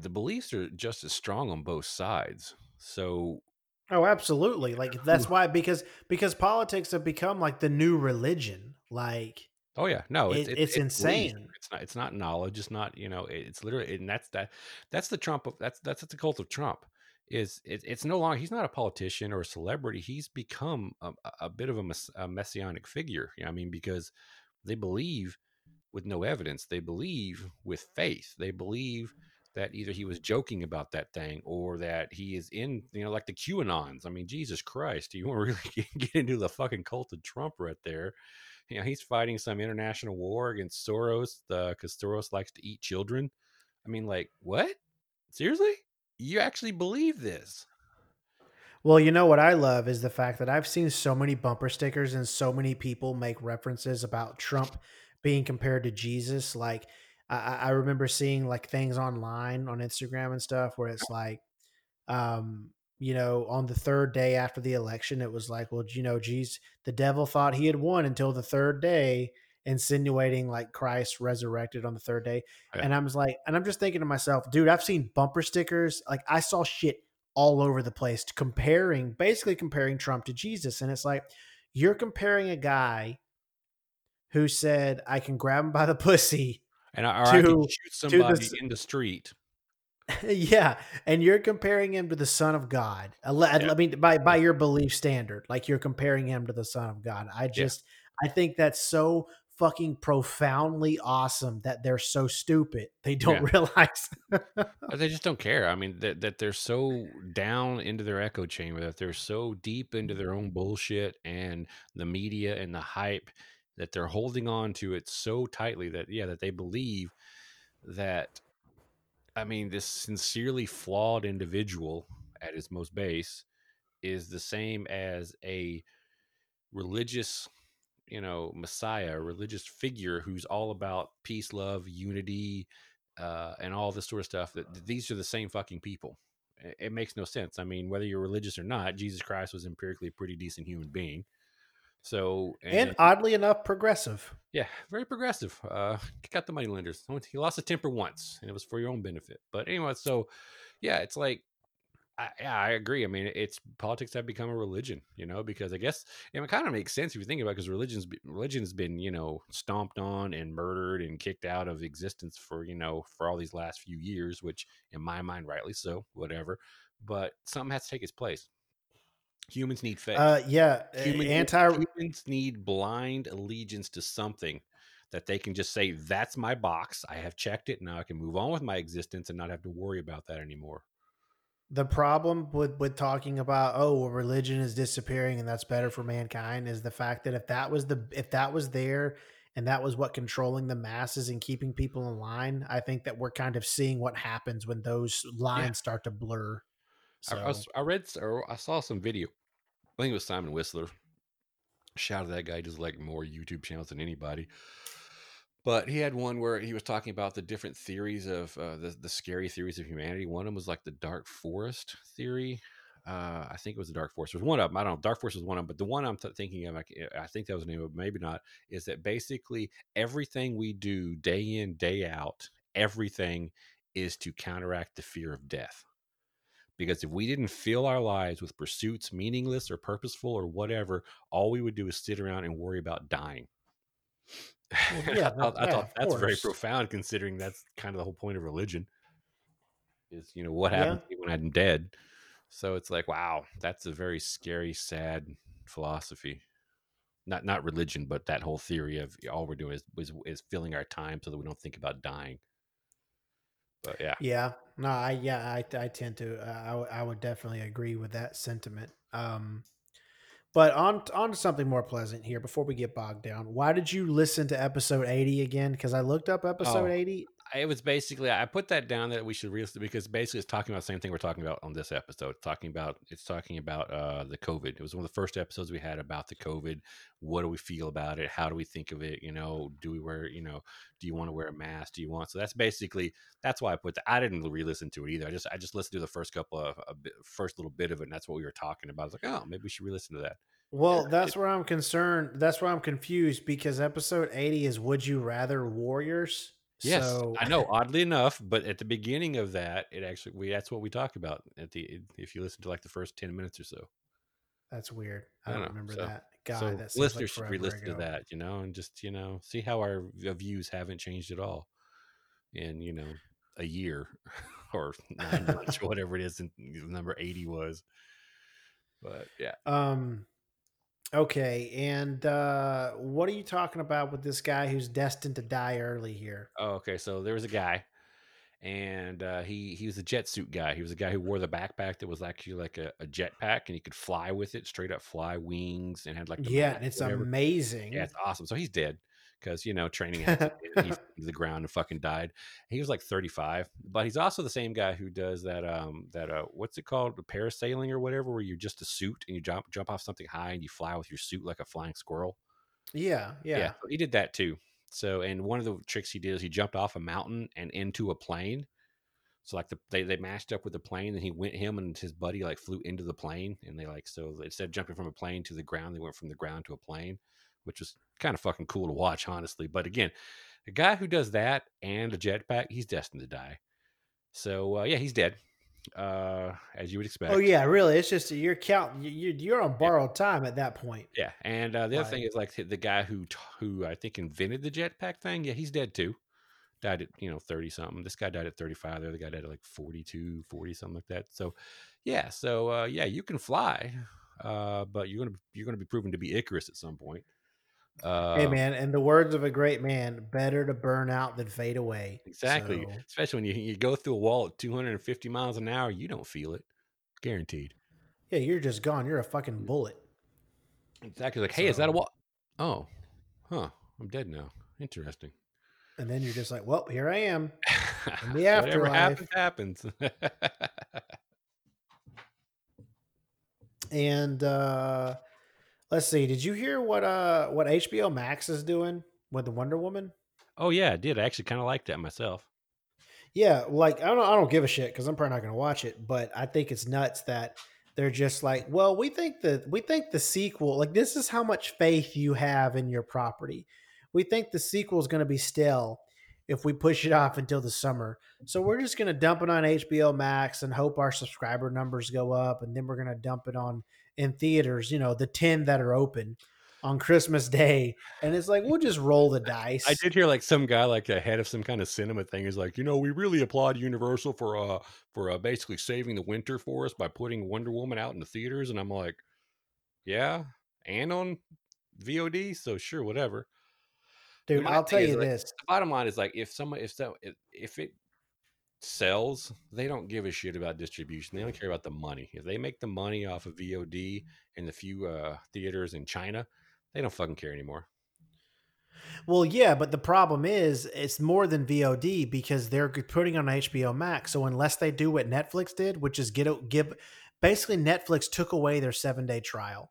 the beliefs are just as strong on both sides. So Oh, absolutely. Like that's why because because politics have become like the new religion. Like Oh yeah, no, it's it, it's, it's, insane. It's not it's not knowledge. It's not you know. It's literally and that's that that's the Trump of that's that's the cult of Trump. Is it, it's no longer he's not a politician or a celebrity. He's become a, a bit of a, mess, a messianic figure. You know, I mean, because they believe with no evidence. They believe with faith. They believe that either he was joking about that thing or that he is in, you know, like the QAnons. I mean, Jesus Christ, you want to really get into the fucking cult of Trump right there. You know, he's fighting some international war against Soros because Soros likes to eat children. I mean, like, what? Seriously? You actually believe this? Well, you know what I love is the fact that I've seen so many bumper stickers and so many people make references about Trump being compared to Jesus. Like, I, I remember seeing like things online on Instagram and stuff where it's like, um, you know, on the third day after the election, it was like, well, you know, geez, the devil thought he had won until the third day, insinuating like Christ resurrected on the third day. Yeah. And I was like, and I'm just thinking to myself, dude, I've seen bumper stickers. Like I saw shit all over the place comparing, basically comparing Trump to Jesus. And it's like, you're comparing a guy who said, I can grab him by the pussy and I, to, I can shoot somebody in the street. yeah, and you're comparing him to the Son of God. I, yeah. I mean, by by your belief standard, like you're comparing him to the Son of God. I just, yeah. I think that's so fucking profoundly awesome that they're so stupid they don't yeah. realize they just don't care i mean that, that they're so down into their echo chamber that they're so deep into their own bullshit and the media and the hype that they're holding on to it so tightly that yeah that they believe that i mean this sincerely flawed individual at his most base is the same as a religious you know messiah religious figure who's all about peace love unity uh, and all this sort of stuff that, that these are the same fucking people. It, it makes no sense. I mean whether you're religious or not jesus christ was empirically a pretty decent human being so and, and oddly enough, progressive. Yeah, very progressive. Uh, kick out the money lenders. He lost a temper once, and it was for your own benefit. But anyway, so yeah, it's like, I, yeah, I agree. I mean, it's politics have become a religion, you know, because I guess it kind of makes sense if you think about it, because religion's religion's been you know stomped on and murdered and kicked out of existence for you know for all these last few years, which in my mind, rightly so, whatever. But something has to take its place. Humans need faith. Uh, yeah, Human, anti humans need blind allegiance to something that they can just say, "That's my box. I have checked it. Now I can move on with my existence and not have to worry about that anymore." The problem with with talking about oh, well, religion is disappearing and that's better for mankind is the fact that if that was the if that was there and that was what controlling the masses and keeping people in line, I think that we're kind of seeing what happens when those lines yeah. start to blur. So. I, I, I, read or I saw some video. I think it was Simon Whistler. Shout out to that guy. He does like more YouTube channels than anybody. But he had one where he was talking about the different theories of uh, the the scary theories of humanity. One of them was like the dark forest theory. Uh, I think it was the dark forest. It was one of them. I don't know. Dark forest was one of them, but the one I'm th- thinking of, I, I, think that was the name of it, maybe not, is that basically everything we do day in, day out, everything is to counteract the fear of death. Because if we didn't fill our lives with pursuits, meaningless or purposeful or whatever, all we would do is sit around and worry about dying. Well, yeah, I thought, yeah, I thought that's course. very profound considering that's kind of the whole point of religion is, you know, what happens yeah. when I'm dead. So it's like, wow, that's a very scary, sad philosophy. Not not religion, but that whole theory of all we're doing is, is, is filling our time so that we don't think about dying. But yeah, yeah, no, I yeah, I I tend to uh, I would definitely agree with that sentiment. Um, but on on to something more pleasant here before we get bogged down. Why did you listen to episode eighty again? Because I looked up episode oh, eighty. It was basically I put that down that we should real because basically it's talking about the same thing we're talking about on this episode. It's talking about it's talking about uh the COVID. It was one of the first episodes we had about the COVID. What do we feel about it? How do we think of it? You know, do we wear, you know, do you want to wear a mask? Do you want so that's basically that's why I put that. I didn't re-listen to it either. I just I just listened to the first couple of a bit, first little bit of it and that's what we were talking about. I was like, oh, maybe we should re-listen to that. Well, that's where I'm concerned. That's where I'm confused because episode 80 is Would You Rather Warriors. Yes, So I know. Oddly enough, but at the beginning of that, it actually we that's what we talked about at the if you listen to like the first ten minutes or so. that's weird. I I don't know, remember so- that. God, so that listeners like should re-listen to that, you know, and just you know see how our views haven't changed at all in you know a year or nine months or whatever it is. And number eighty was, but yeah. Um okay, and uh what are you talking about with this guy who's destined to die early here? Oh, okay. So there was a guy, and uh, he he was a jet suit guy. He was a guy who wore the backpack that was actually like a, a jet pack, and he could fly with it, straight up fly wings, and had like the yeah, and it's whatever. amazing. Yeah, it's awesome. So he's dead because you know training he the ground and fucking died. He was like 35, but he's also the same guy who does that um that uh what's it called parasailing or whatever, where you're just a suit and you jump jump off something high and you fly with your suit like a flying squirrel. yeah, yeah. so he did that too. So and one of the tricks he did is he jumped off a mountain and into a plane. So like the, they they matched up with the plane, and he went him and his buddy like flew into the plane, and they like so instead of jumping from a plane to the ground, they went from the ground to a plane, which was kind of fucking cool to watch, honestly. But again, a guy who does that and a jetpack, he's destined to die. So uh, yeah, he's dead, uh, as you would expect. Oh yeah, really. It's just you're count you you're on borrowed time at that point. Yeah, and uh, the other Right. thing is like the guy who who I think invented the jetpack thing. Yeah, he's dead too. Died at you know thirty something. This guy died at thirty five. The other guy died at like 42, 40, something like that. So yeah, so uh, yeah, you can fly, uh, but you're gonna you're gonna be proven to be Icarus at some point. Uh, hey man, in the words of a great man, better to burn out than fade away. exactly. So, Especially when you you go through a wall at two hundred and fifty miles an hour, you don't feel it, guaranteed. yeah, you're just gone. You're a fucking bullet. Exactly. Like, hey, is that a wall? Oh, huh. I'm dead now. Interesting. And then you're just like, well, here I am. In the Whatever afterlife. happens, happens. And uh let's see, did you hear what uh what HBO Max is doing with the Wonder Woman? oh yeah, I did. I actually kind of like that myself. Yeah, like I don't I don't give a shit because I'm probably not gonna watch it, but I think it's nuts that they're just like, well, we think that we think the sequel, like this is how much faith you have in your property. We think the sequel is gonna be stale if we push it off until the summer. So we're just gonna dump it on HBO Max and hope our subscriber numbers go up, and then we're gonna dump it on in theaters, you know, the 10 that are open on Christmas Day. And it's like, we'll just roll the dice. I did hear like some guy like a head of some kind of cinema thing is like, you know, we really applaud Universal for uh for uh, basically saving the winter for us by putting Wonder Woman out in the theaters, and I'm like, yeah, and on VOD, so sure, whatever. Dude, I'll tell you like, this. the bottom line is like if someone if so if, if it sells they don't give a shit about distribution they don't care about the money if they make the money off of vod and the few uh theaters in china they don't fucking care anymore Well, yeah, but the problem is it's more than VOD because they're putting on HBO Max. So unless they do what Netflix did, which is get give basically Netflix took away their 7-day trial.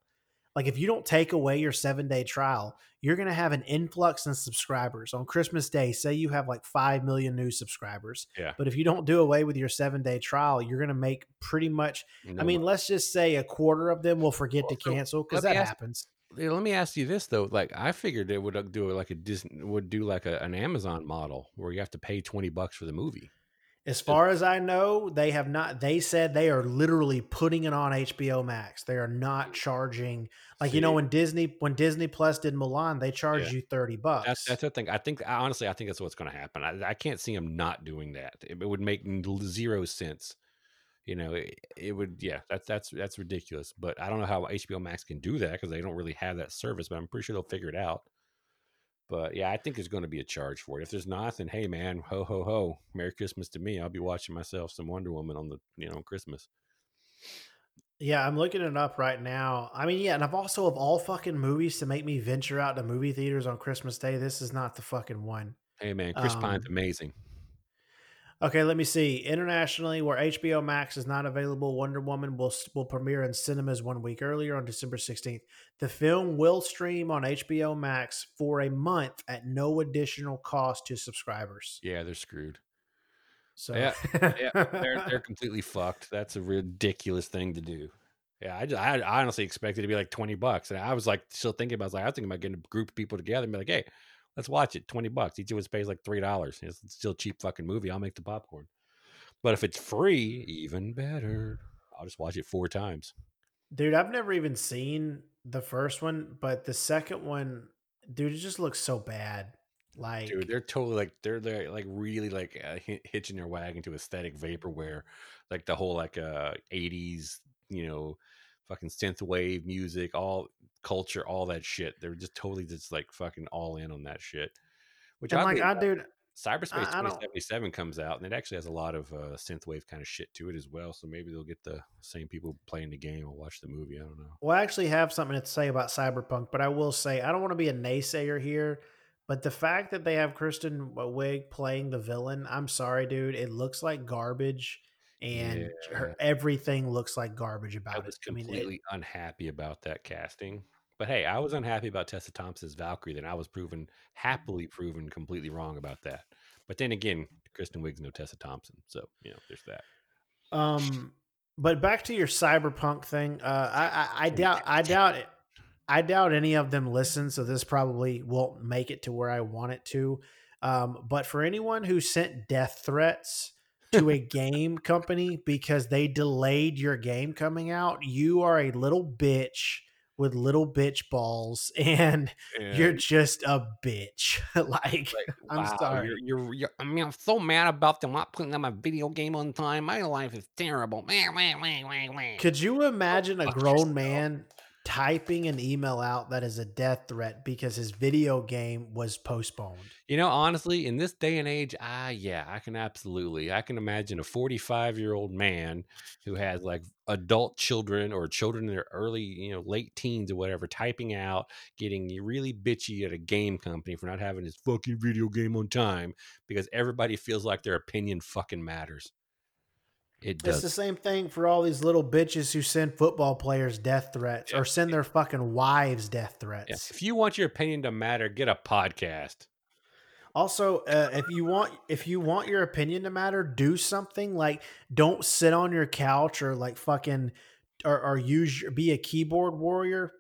Like if you don't take away your 7-day trial, you're going to have an influx in subscribers on Christmas Day. Say you have like 5 million new subscribers. Yeah. But if you don't do away with your 7-day trial, you're going to make pretty much I mean, let's just say a quarter of them will forget Well, to cancel cuz that ask- happens. Let me ask you this though like i figured it would uh, do like a disney would do like a, an amazon model where you have to pay 20 bucks for the movie As far as I know, they have not. They said they are literally putting it on HBO Max. They are not charging like you know when Disney when Disney Plus did Mulan, they charged Yeah. you thirty bucks. That's that's the thing. I think honestly, I think that's what's going to happen. I, I can't see him not doing that. It, it would make zero sense. You know, it, it would. Yeah, that's that's that's ridiculous. But I don't know how HBO Max can do that because they don't really have that service. But I'm pretty sure they'll figure it out. But yeah, I think there's going to be a charge for it. If there's not, then hey, man, ho ho ho, Merry Christmas to me. I'll be watching myself some Wonder Woman on the you know Christmas. yeah, I'm looking it up right now. I mean, yeah, and I've also of all fucking movies to make me venture out to movie theaters on Christmas Day, this is not the fucking one. Hey man, Chris Pine's Um, amazing. Okay, let me see. Internationally, where HBO Max is not available, Wonder Woman will will premiere in cinemas one week earlier on December 16th. The film will stream on HBO Max for a month at no additional cost to subscribers. Yeah, they're screwed. So Yeah, yeah, they're they're completely fucked. That's a ridiculous thing to do. Yeah, I, just, I honestly expected it to be like twenty bucks, and I was like still thinking about. I was like, I was thinking about getting a group of people together and be like, hey, let's watch it. Twenty bucks. Each of us pays like three dollars. It's still a cheap fucking movie. I'll make the popcorn. But if it's free, even better. I'll just watch it four times. dude, I've never even seen the first one, but the second one, dude, it just looks so bad. Like, Dude, they're totally like they're they're like really like uh, hitching their wagon to aesthetic vaporwave, like the whole like uh '80s, you know, fucking synth wave music, all culture, all that shit. They're just totally just like fucking all in on that shit. Which oddly like, I, dude, Cyberspace I- I 2077 comes out, and it actually has a lot of uh, synthwave kind of shit to it as well. So maybe they'll get the same people playing the game or watch the movie. I don't know. Well, I actually have something to say about Cyberpunk, but I will say I don't want to be a naysayer here. But the fact that they have Kristen Wiig playing the villain, I'm sorry, dude. It looks like garbage, and her, everything looks like garbage I about was it. I mean, it- completely unhappy about that casting. But hey, I was unhappy about Tessa Thompson's Valkyrie. Then I was proven happily proven completely wrong about that. But then again, Kristen Wiig's no Tessa Thompson, so you know there's that. Um, but back to your cyberpunk thing. Uh, I, I, I doubt, I doubt it. I doubt any of them listen, so this probably won't make it to where I want it to. Um, but for anyone who sent death threats to a game company because they delayed your game coming out, you are a little bitch with little bitch balls, and you're just a bitch. like, I'm sorry. You're, you're, you're, I mean, I'm so mad about them not putting out my video game on time. My life is terrible. Could you imagine a grown man typing an email out that is a death threat because his video game was postponed? You know, honestly, in this day and age, ah, yeah, I can absolutely. I can imagine a 45 year old man who has like adult children or children in their early, you know, late teens or whatever, typing out, getting really bitchy at a game company for not having his fucking video game on time because everybody feels like their opinion fucking matters. It It's the same thing for all these little bitches who send football players death threats Yeah. or send their fucking wives death Yeah. threats. If you want your opinion to matter, get a podcast. Also, uh, if you want if you want your opinion to matter, do something like don't sit on your couch or like fucking or, or use your, be a keyboard warrior.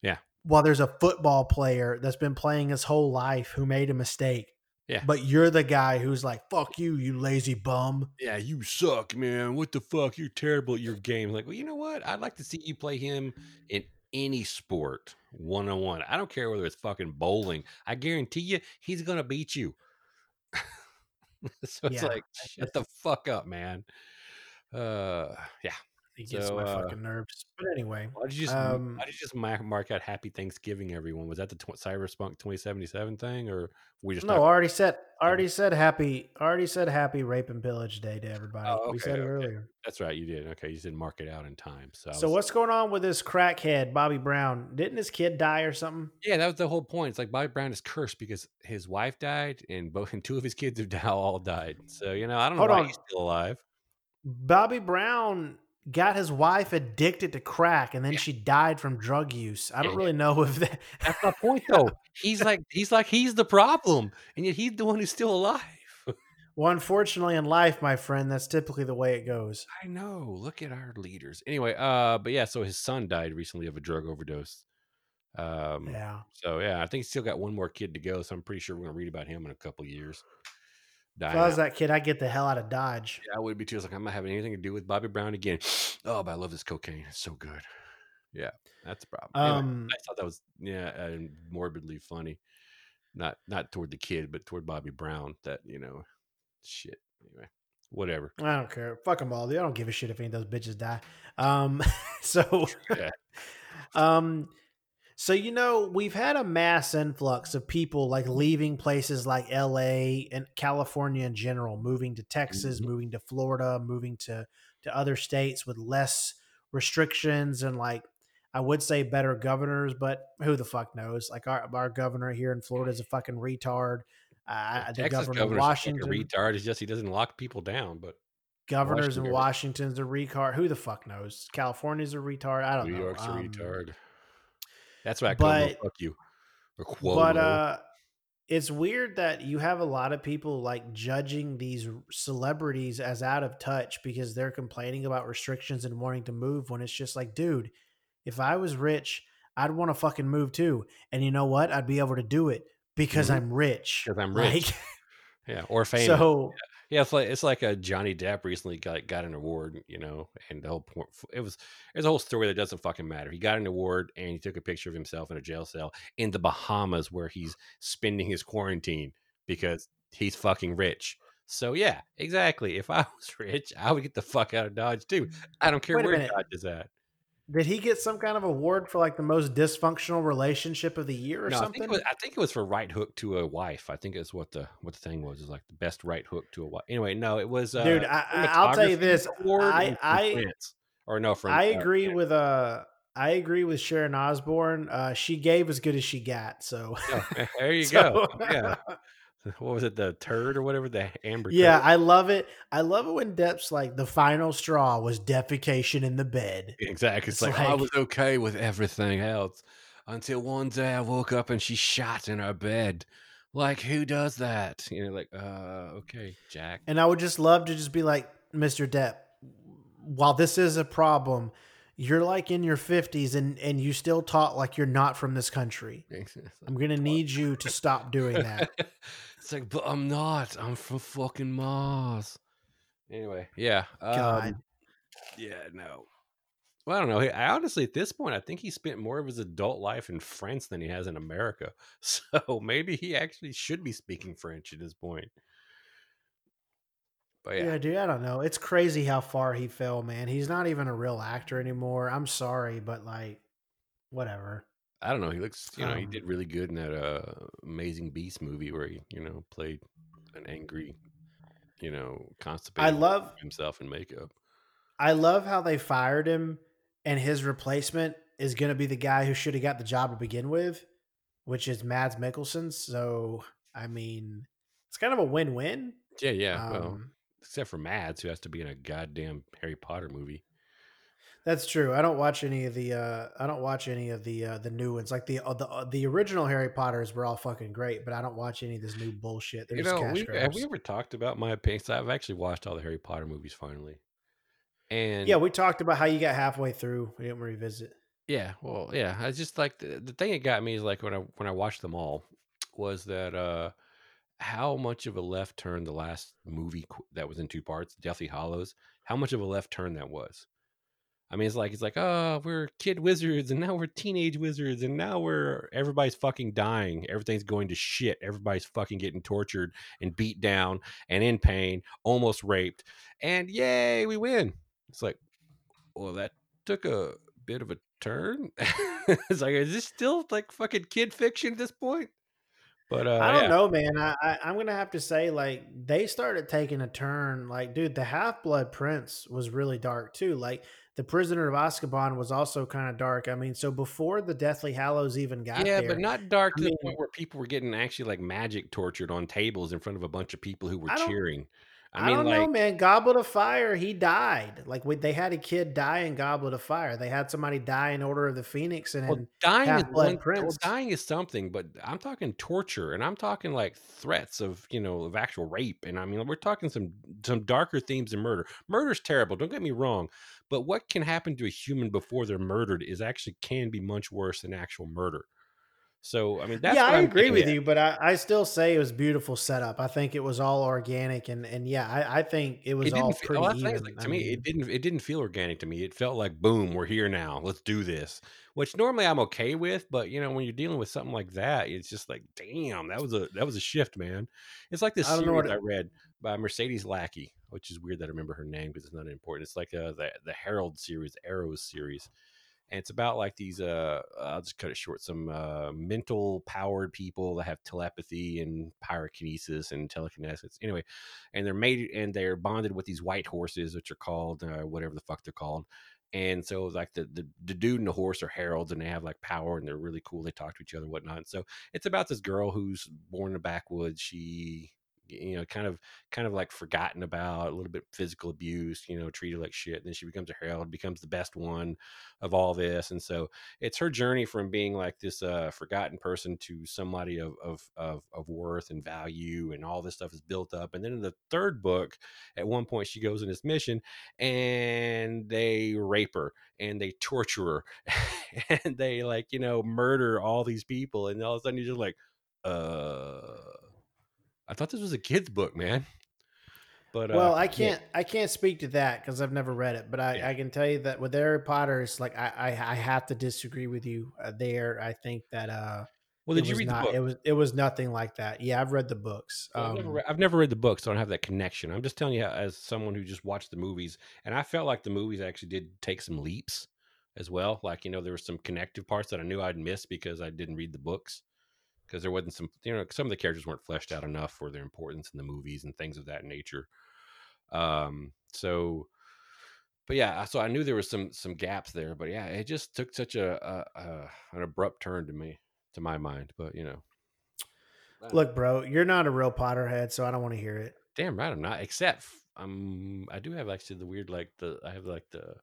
Yeah. While there's a football player that's been playing his whole life who made a mistake. Yeah. But you're the guy who's like, "Fuck you, you lazy bum." yeah, you suck, man. What the fuck? You're terrible at your game. Like, well, you know what? I'd like to see you play him in any sport one on one. I don't care whether it's fucking bowling. I guarantee you, he's gonna beat you. so it's Yeah, like, shut the fuck up, man. Uh, yeah. He gets So, my uh, fucking nerves. But anyway, Why did you just Um, why did you just mark, mark out Happy Thanksgiving, everyone? Was that the tw- Cyberpunk 2077 thing, or we just no, not- already said, already said happy, already said happy rape and pillage day to everybody. Oh, we okay, said it earlier. That's right, you did. Okay, you didn't mark it out in time. So, So was- what's going on with this crackhead Bobby Brown? Didn't his kid die or something? Yeah, that was the whole point. It's like Bobby Brown is cursed because his wife died and both and two of his kids have now all died. So you know, I don't know why on. he's still alive. Bobby Brown got his wife addicted to crack and then she died from drug use. I don't Yeah. really know if that That's my point, though. he's like he's like he's the problem, and yet he's the one who's still alive. Well, unfortunately in life, my friend, that's typically the way it goes. I know. Look at our leaders. Anyway, uh, but yeah, so his son died recently of a drug overdose. Um, Yeah. so yeah, I think he's still got one more kid to go. So I'm pretty sure we're gonna read about him in a couple years. If I was out. that kid, I'd get the hell out of Dodge. Yeah, I would be too. It's like I'm not having anything to do with Bobby Brown again. Oh, but I love this cocaine. It's so good. Yeah, that's a problem. Anyway, Um, I thought that was yeah, uh, morbidly funny. Not not toward the kid, but toward Bobby Brown. That you know, shit. Anyway, whatever. I don't care. Fuck them all. I don't give a shit if any of those bitches die. Um, so, Yeah. um, so you know we've had a mass influx of people like leaving places like L.A. and California in general, moving to Texas, Mhm. moving to Florida, moving to to other states with less restrictions and like I would say better governors, but who the fuck knows? Like our our governor here in Florida is a fucking retard. Uh, the Texas governor of Washington, a retard. is just he doesn't lock people down. But governors in Washington's a retard. Who the fuck knows? California's a retard. I don't know. New know. York's a Um, retard. That's I but- fuck you. But uh it's weird that you have a lot of people like judging these celebrities as out of touch because they're complaining about restrictions and wanting to move when it's just like, dude, if I was rich, I'd want to fucking move too. And you know what? I'd be able to do it because Mhm. I'm rich. 'Cause I'm rich. yeah, or famous. so Yeah, it's like it's like a Johnny Depp recently got got an award, you know, and the whole point it was there's a whole story that doesn't fucking matter. He got an award and he took a picture of himself in a jail cell in the Bahamas where he's spending his quarantine because he's fucking rich. So yeah, exactly. If I was rich, I would get the fuck out of Dodge too. Mm. I don't care Wait where. Dodge is at. Did he get some kind of award for like the most dysfunctional relationship of the year or no, I something? think it was I think it was for right hook to a wife. I think it's what the what the thing was is like the best right hook to a wife. Anyway, no, it was uh, Dude, I, I, I'll tell you this. award I I France. or no from I uh, agree France. with uh I agree with Sharon Osbourne. Uh she gave as good as she got. So Oh, there you So- go. Yeah. What was it? The turd or whatever? The amber. yeah, turd? I love it. I love it when Depp's like the final straw was defecation in the bed. exactly. It's It's, like, I was okay with everything else until one day I woke up and she shot in her bed. Like, who does that? You know, like, uh, okay, Jack. And I would just love to just be like, Mr. Depp, while this is a problem, you're like in your 50s and and you still talk like you're not from this country. I'm going to need you to stop doing that. it's like, but I'm not. I'm from fucking Mars. Anyway, yeah. God. Um, yeah, no. Well, I don't know. I honestly, at this point, I think he spent more of his adult life in France than he has in America. So maybe he actually should be speaking French at this point. But Yeah. yeah, dude, I don't know. It's crazy how far he fell, man. He's not even a real actor anymore. I'm sorry, but like whatever. I don't know. He looks, you know, he Um, did really good in that uh, Amazing Beast movie where he, you know, played an angry, you know, constipated love- himself in makeup. I love how they fired him and his replacement is going to be the guy who should have got the job to begin with, which is Mads Mikkelsen. So, I mean, it's kind of a win-win. Yeah, yeah. well, Um, except for Mads, who has to be in a goddamn Harry Potter movie. That's true. I don't watch any of the uh I don't watch any of the uh the new ones. Like the uh, the uh, the original Harry Potters were all fucking great, but I don't watch any of this new bullshit. They're you know, cash we, have we ever talked about my opinions? I've actually watched all the Harry Potter movies finally, and yeah, we talked about how you got halfway through. We didn't revisit. Yeah, well, yeah. I just like the, the thing that got me is like when I when I watched them all was that uh how much of a left turn the last movie qu- that was in two parts, Deathly Hallows, how much of a left turn that was. I mean, it's like it's like oh, we're kid wizards, and now we're teenage wizards, and now we're everybody's fucking dying, everything's going to shit, everybody's fucking getting tortured and beat down and in pain, almost raped, and yay, we win. It's like, well, that took a bit of a turn. it's like, is this still like fucking kid fiction at this point? But uh, I don't yeah. know, man. I, I I'm gonna have to say, like, they started taking a turn. Like, dude, the Half Blood Prince was really dark too. Like, the Prisoner of Azkaban was also kind of dark. I mean, so before the Deathly Hallows even got there. yeah, there, but not dark I to the mean- point where people were getting actually like magic tortured on tables in front of a bunch of people who were I cheering. I, I mean, don't like, know, man. Goblet of Fire, he died. Like, we, they had a kid die in Goblet of Fire. They had somebody die in Order of the Phoenix, and well, dying is Half-Blood one, well, Prince. dying is something, but I'm talking torture, and I'm talking like threats of you know of actual rape, and I mean we're talking some some darker themes than murder. Murder's terrible. Don't get me wrong, but what can happen to a human before they're murdered is actually can be much worse than actual murder. So I mean, that's yeah, I I'm agree with at. you, but I, I still say it was beautiful setup. I think it was all organic, and and yeah, I, I think it was It all pretty well, that's the thing, even. like, to me, it didn't. It didn't feel organic to me. It felt like boom, we're here now. Let's do this. Which normally I'm okay with, but you know, when you're dealing with something like that, it's just like, damn, that was a that was a shift, man. It's like this I series I read by Mercedes Lackey, which is weird that I remember her name because it's not important. It's like uh, the the Herald series, Arrows series, and it's about like these. Uh, I'll just cut it short. Some uh, mental powered people that have telepathy and pyrokinesis and telekinesis. Anyway, and they're made and they're bonded with these white horses, which are called uh, whatever the fuck they're called. and so like the, the the dude and the horse are heralds and they have like power and they're really cool they talk to each other and whatnot so it's about this girl who's born in the backwoods she you know kind of kind of like forgotten about a little bit physical abuse you know treated like shit and then she becomes a herald becomes the best one of all this and so it's her journey from being like this uh forgotten person to somebody of of of, of worth and value and all this stuff is built up and then in the third book at one point she goes on this mission and they rape her and they torture her and they like you know murder all these people and all of a sudden you're just like uh I thought this was a kid's book, man. But well, uh, I can't yeah. I can't speak to that because I've never read it. But I, yeah. I, can tell you that with Harry Potter, it's like I I, I have to disagree with you uh, there. I think that uh well, did you read not, the book? It was it was nothing like that. Yeah, I've read the books. Well, um, I've, never read, I've, never read, the books, so I don't have that connection. I'm just telling you as someone who just watched the movies, and I felt like the movies actually did take some leaps as well. Like you know, there were some connective parts that I knew I'd miss because I didn't read the books because there wasn't some you know some of the characters weren't fleshed out enough for their importance in the movies and things of that nature. Um so but yeah so i knew there was some some gaps there but yeah it just took such a, a, a an abrupt turn to me to my mind but you know. Look bro you're not a real potterhead so i don't want to hear it. Damn right i'm not except um i do have actually the weird like the i have like the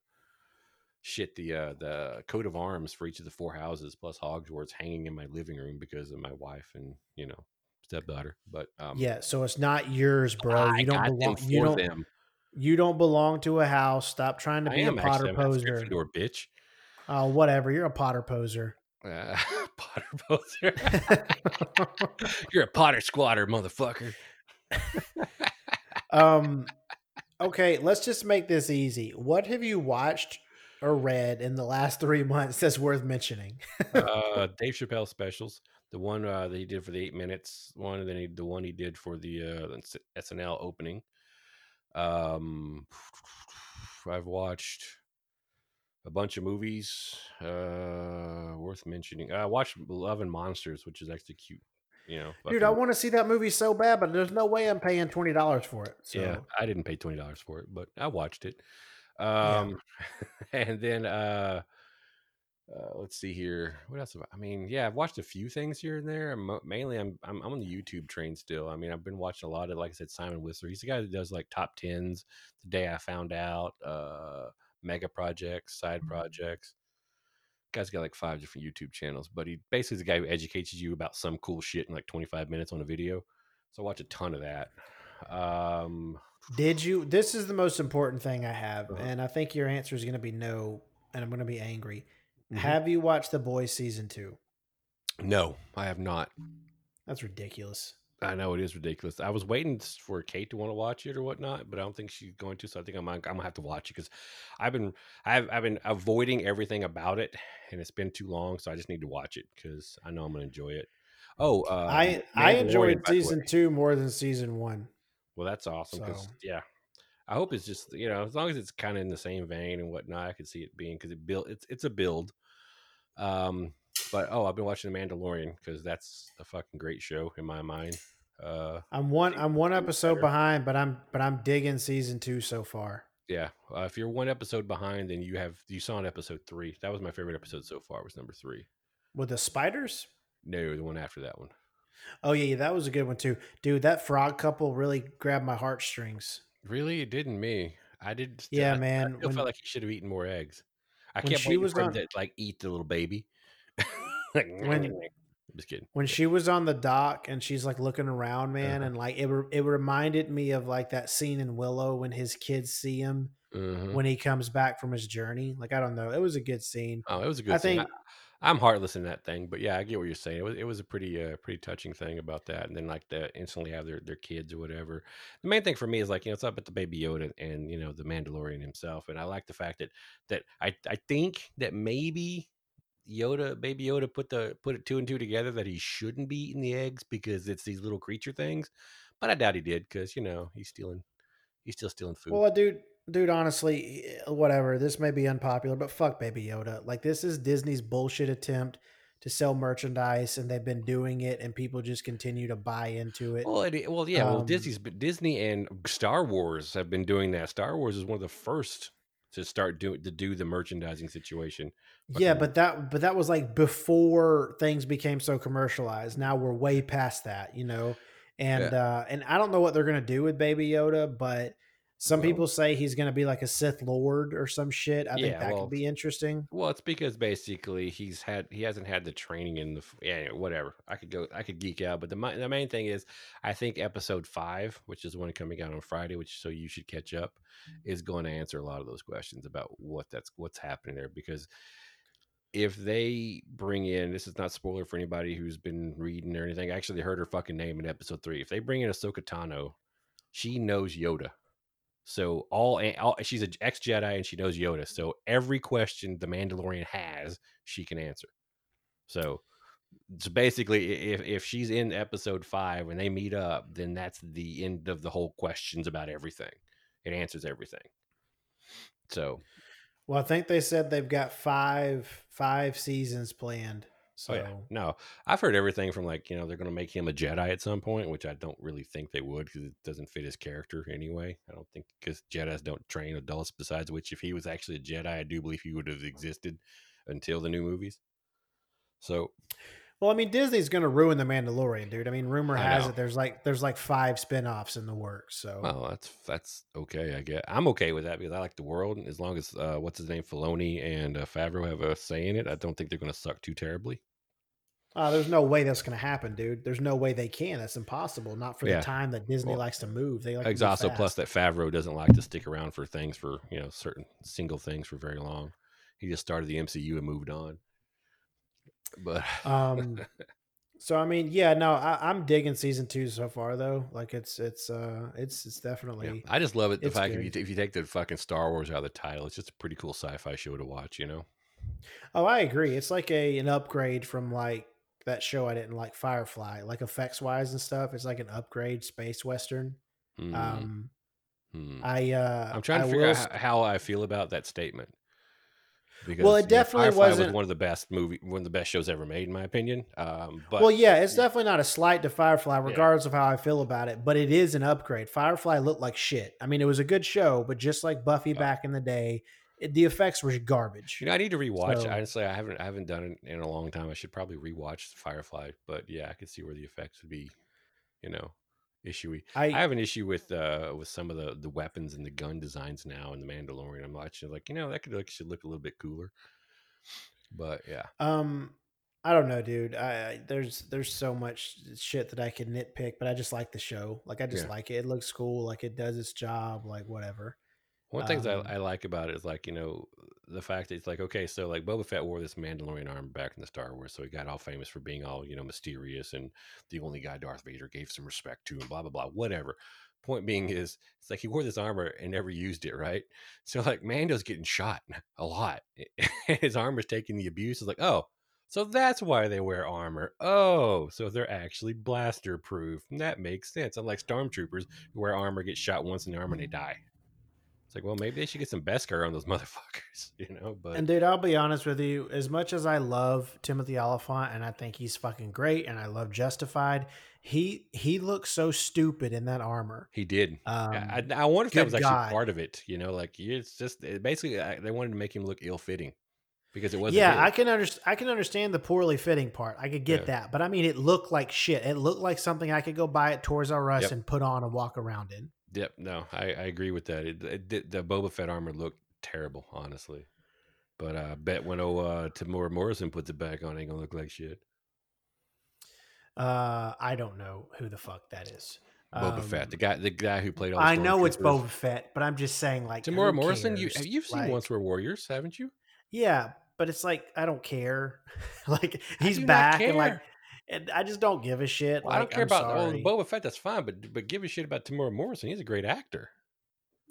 shit the uh the coat of arms for each of the four houses plus Hogwarts hanging in my living room because of my wife and you know stepdaughter. But um yeah, so it's not yours, bro. I you don't belong. You don't. Them. You don't belong to a house. Stop trying to be a Potter poser. Gryffindor, bitch. Oh, whatever. You're a Potter poser. Uh, Potter poser. You're a Potter squatter, motherfucker. um. Okay, let's just make this easy. What have you watched or read in the last three months that's worth mentioning? uh, Dave Chappelle specials. The one uh, that he did for the eight minutes one, and then he, the one he did for the uh, SNL opening. Um, I've watched a bunch of movies uh, worth mentioning. I watched Love and Monsters, which is actually cute. You know, dude, I want to see that movie so bad, but there's no way I'm paying twenty dollars for it. So. Yeah, I didn't pay twenty dollars for it, but I watched it. Um, yeah. and then uh, uh, let's see here. What else? have I mean, yeah, I've watched a few things here and there. I'm, mainly, I'm, I'm I'm on the YouTube train still. I mean, I've been watching a lot of, like I said, Simon Whistler. He's the guy that does like top tens. Today I Found Out, uh, mega projects, side mm-hmm. projects. Guy's got like five different YouTube channels, but he basically is the guy who educates you about some cool shit in like 25 minutes on a video. So I watch a ton of that. Um, did you? This is the most important thing I have, uh-huh. and I think your answer is going to be no, and I'm going to be angry. Mm-hmm. Have you watched The Boys season two? No, I have not. That's ridiculous. I know it is ridiculous. I was waiting for Kate to want to watch it or whatnot, but I don't think she's going to. So I think I'm I'm gonna have to watch it because I've been I've I've been avoiding everything about it, and it's been too long. So I just need to watch it because I know I'm gonna enjoy it. Oh, uh, I I enjoyed season two more than season one. Well, that's awesome so. yeah, I hope it's just you know as long as it's kind of in the same vein and whatnot, I could see it being because it build it's it's a build. Um, but oh, I've been watching The Mandalorian because that's a fucking great show in my mind. Uh, I'm one I'm one episode better. behind, but I'm but I'm digging season two so far. Yeah, uh, if you're one episode behind, then you have you saw an episode three. That was my favorite episode so far. Was number three with the spiders? No, the one after that one. Oh yeah, that was a good one too, dude. That frog couple really grabbed my heartstrings. Really, it didn't me. I did. Yeah, I, man. I felt like he should have eaten more eggs. I kept she was on, to like eat the little baby. like, when, I'm just kidding. When she was on the dock and she's like looking around, man, uh-huh. and like it, it reminded me of like that scene in Willow when his kids see him uh-huh. when he comes back from his journey. Like I don't know, it was a good scene. Oh, it was a good. I scene. think I'm heartless in that thing, but yeah, I get what you're saying. It was it was a pretty uh, pretty touching thing about that, and then like the instantly have their their kids or whatever. The main thing for me is like you know it's up at the Baby Yoda and you know the Mandalorian himself, and I like the fact that that I I think that maybe Yoda Baby Yoda put the put it two and two together that he shouldn't be eating the eggs because it's these little creature things, but I doubt he did because you know he's stealing he's still stealing food. Well, dude, dude, honestly, eh, whatever. This may be unpopular, but fuck Baby Yoda. Like this is Disney's bullshit attempt to sell merchandise, and they've been doing it, and people just continue to buy into it. Well, it, well, yeah. Um, well, Disney's Disney and Star Wars have been doing that. Star Wars is one of the first to start doing to do the merchandising situation. Yeah, but that but that was like before things became so commercialized. Now we're way past that, you know. And uh and I don't know what they're gonna do with Baby Yoda, but some Well- people say he's gonna be like a Sith Lord or some shit. I think that well, could be interesting. Well, it's because basically he's had he hasn't had the training in the yeah whatever. I could go I could geek out, but the the main thing is I think episode five, which is the one coming out on Friday, which so you should catch up, mm. is going to answer a lot of those questions about what that's what's happening there because if they bring in this is not spoiler for anybody who's been reading or anything. Actually, heard her fucking name in episode three. If they bring in Ahsoka Tano, she knows Yoda. So all, all she's an ex Jedi and she knows Yoda. So every question the Mandalorian has, she can answer. So, so basically, if if she's in episode five and they meet up, then that's the end of the whole questions about everything. It answers everything. So Well, I think they said they've got five five seasons planned. So Oh yeah, no, I've heard everything from like you know they're going to make him a Jedi at some point, which I don't really think they would because it doesn't fit his character anyway. I don't think because Jedi's don't train adults. Besides which, if he was actually a Jedi, I do believe he would have existed until the new movies. So Well, I mean, Disney's going to ruin the Mandalorian, dude. I mean, rumor I has know. it there's like there's like five spin-offs in the works. So well, that's that's okay. I get I'm okay with that because I like the world. As long as uh, what's his name, Filoni and uh, Favreau have a say in it, I don't think they're going to suck too terribly. Uh, there's no way that's going to happen, dude. There's no way they can. That's impossible. Not for Yeah. the time that Disney Well, likes to move. They like to Ex- also, plus that Favreau doesn't like to stick around for things for you know certain single things for very long. He just started the MCU and moved on. But Um, so I mean, yeah, no, I, I'm digging season two so far, though. Like it's it's uh it's it's yeah, definitely I just love it. The it's fact if you, if you take the fucking Star Wars out of the title, it's just a pretty cool sci-fi show to watch. You know? Oh, I agree. It's like a an upgrade from like that show I didn't like, Firefly. Like effects wise and stuff, it's like an upgrade space western. Mhm. Um, Hmm. I uh, I'm trying I to figure will out s- how, how I feel about that statement. Because Well, it you know, definitely wasn't- was one of the best movie, one of the best shows ever made, in my opinion. Um, but well, yeah, it's definitely not a slight to Firefly, regardless of how I feel about it. But it is an upgrade. Firefly looked like shit. I mean, it was a good show, but just like Buffy Yeah. back in the day, it, the effects were garbage. You know, I need to rewatch. So- Honestly, I haven't I haven't done it in a long time. I should probably rewatch Firefly. But yeah, I could see where the effects would be, you know, issuey. I, I, have an issue with uh with some of the the weapons and the gun designs now in the Mandalorian. I'm watching like you know that could like should look a little bit cooler. But yeah, um, I don't know, dude. I, I there's there's so much shit that I can nitpick, but I just like the show. Like I just Yeah. like it. It looks cool. Like it does its job. Like whatever. One of the things Um, I, I like about it is like you know the fact that it's like okay, so like Boba Fett wore this Mandalorian armor back in the Star Wars, so he got all famous for being all you know mysterious and the only guy Darth Vader gave some respect to, and blah blah blah, whatever. Point being is, it's like he wore this armor and never used it, right? So like Mando's getting shot a lot. His armor's taking the abuse. It's like, oh, so that's why they wear armor. Oh, so they're actually blaster proof. That makes sense. Unlike stormtroopers who wear armor, get shot once in the armor and they die. It's like, well, maybe they should get some Beskar on those motherfuckers, you know? But And dude, I'll be honest with you. As much as I love Timothy Olyphant and I think he's fucking great, and I love Justified, he he looks so stupid in that armor. he did. Um, I, I wonder if that was actually God. part of it. You know, like it's just it basically I, they wanted to make him look ill-fitting because it wasn't. yeah, his. I can understand. I can understand the poorly fitting part. I could get Yeah. that, but I mean, it looked like shit. It looked like something I could go buy at Toys R Us Yep. and put on and walk around in. Yep, no, I, I agree with that. It, it the Boba Fett armor looked terrible, honestly. But I bet when oh uh, Temuera Morrison puts it back on, it ain't gonna look like shit. Uh, I don't know who the fuck that is. Boba Um, Fett, the guy, the guy who played all. The I know it's Boba Fett, but I'm just saying, like Temuera who Morrison. You cares? you've seen Like, Once Were Warriors, haven't you? Yeah, but it's like I don't care. like he's do back and like? And I just don't give a shit. Well, I don't care I'm about sorry. Boba Fett. That's fine, but but give a shit about Temuera Morrison. He's a great actor.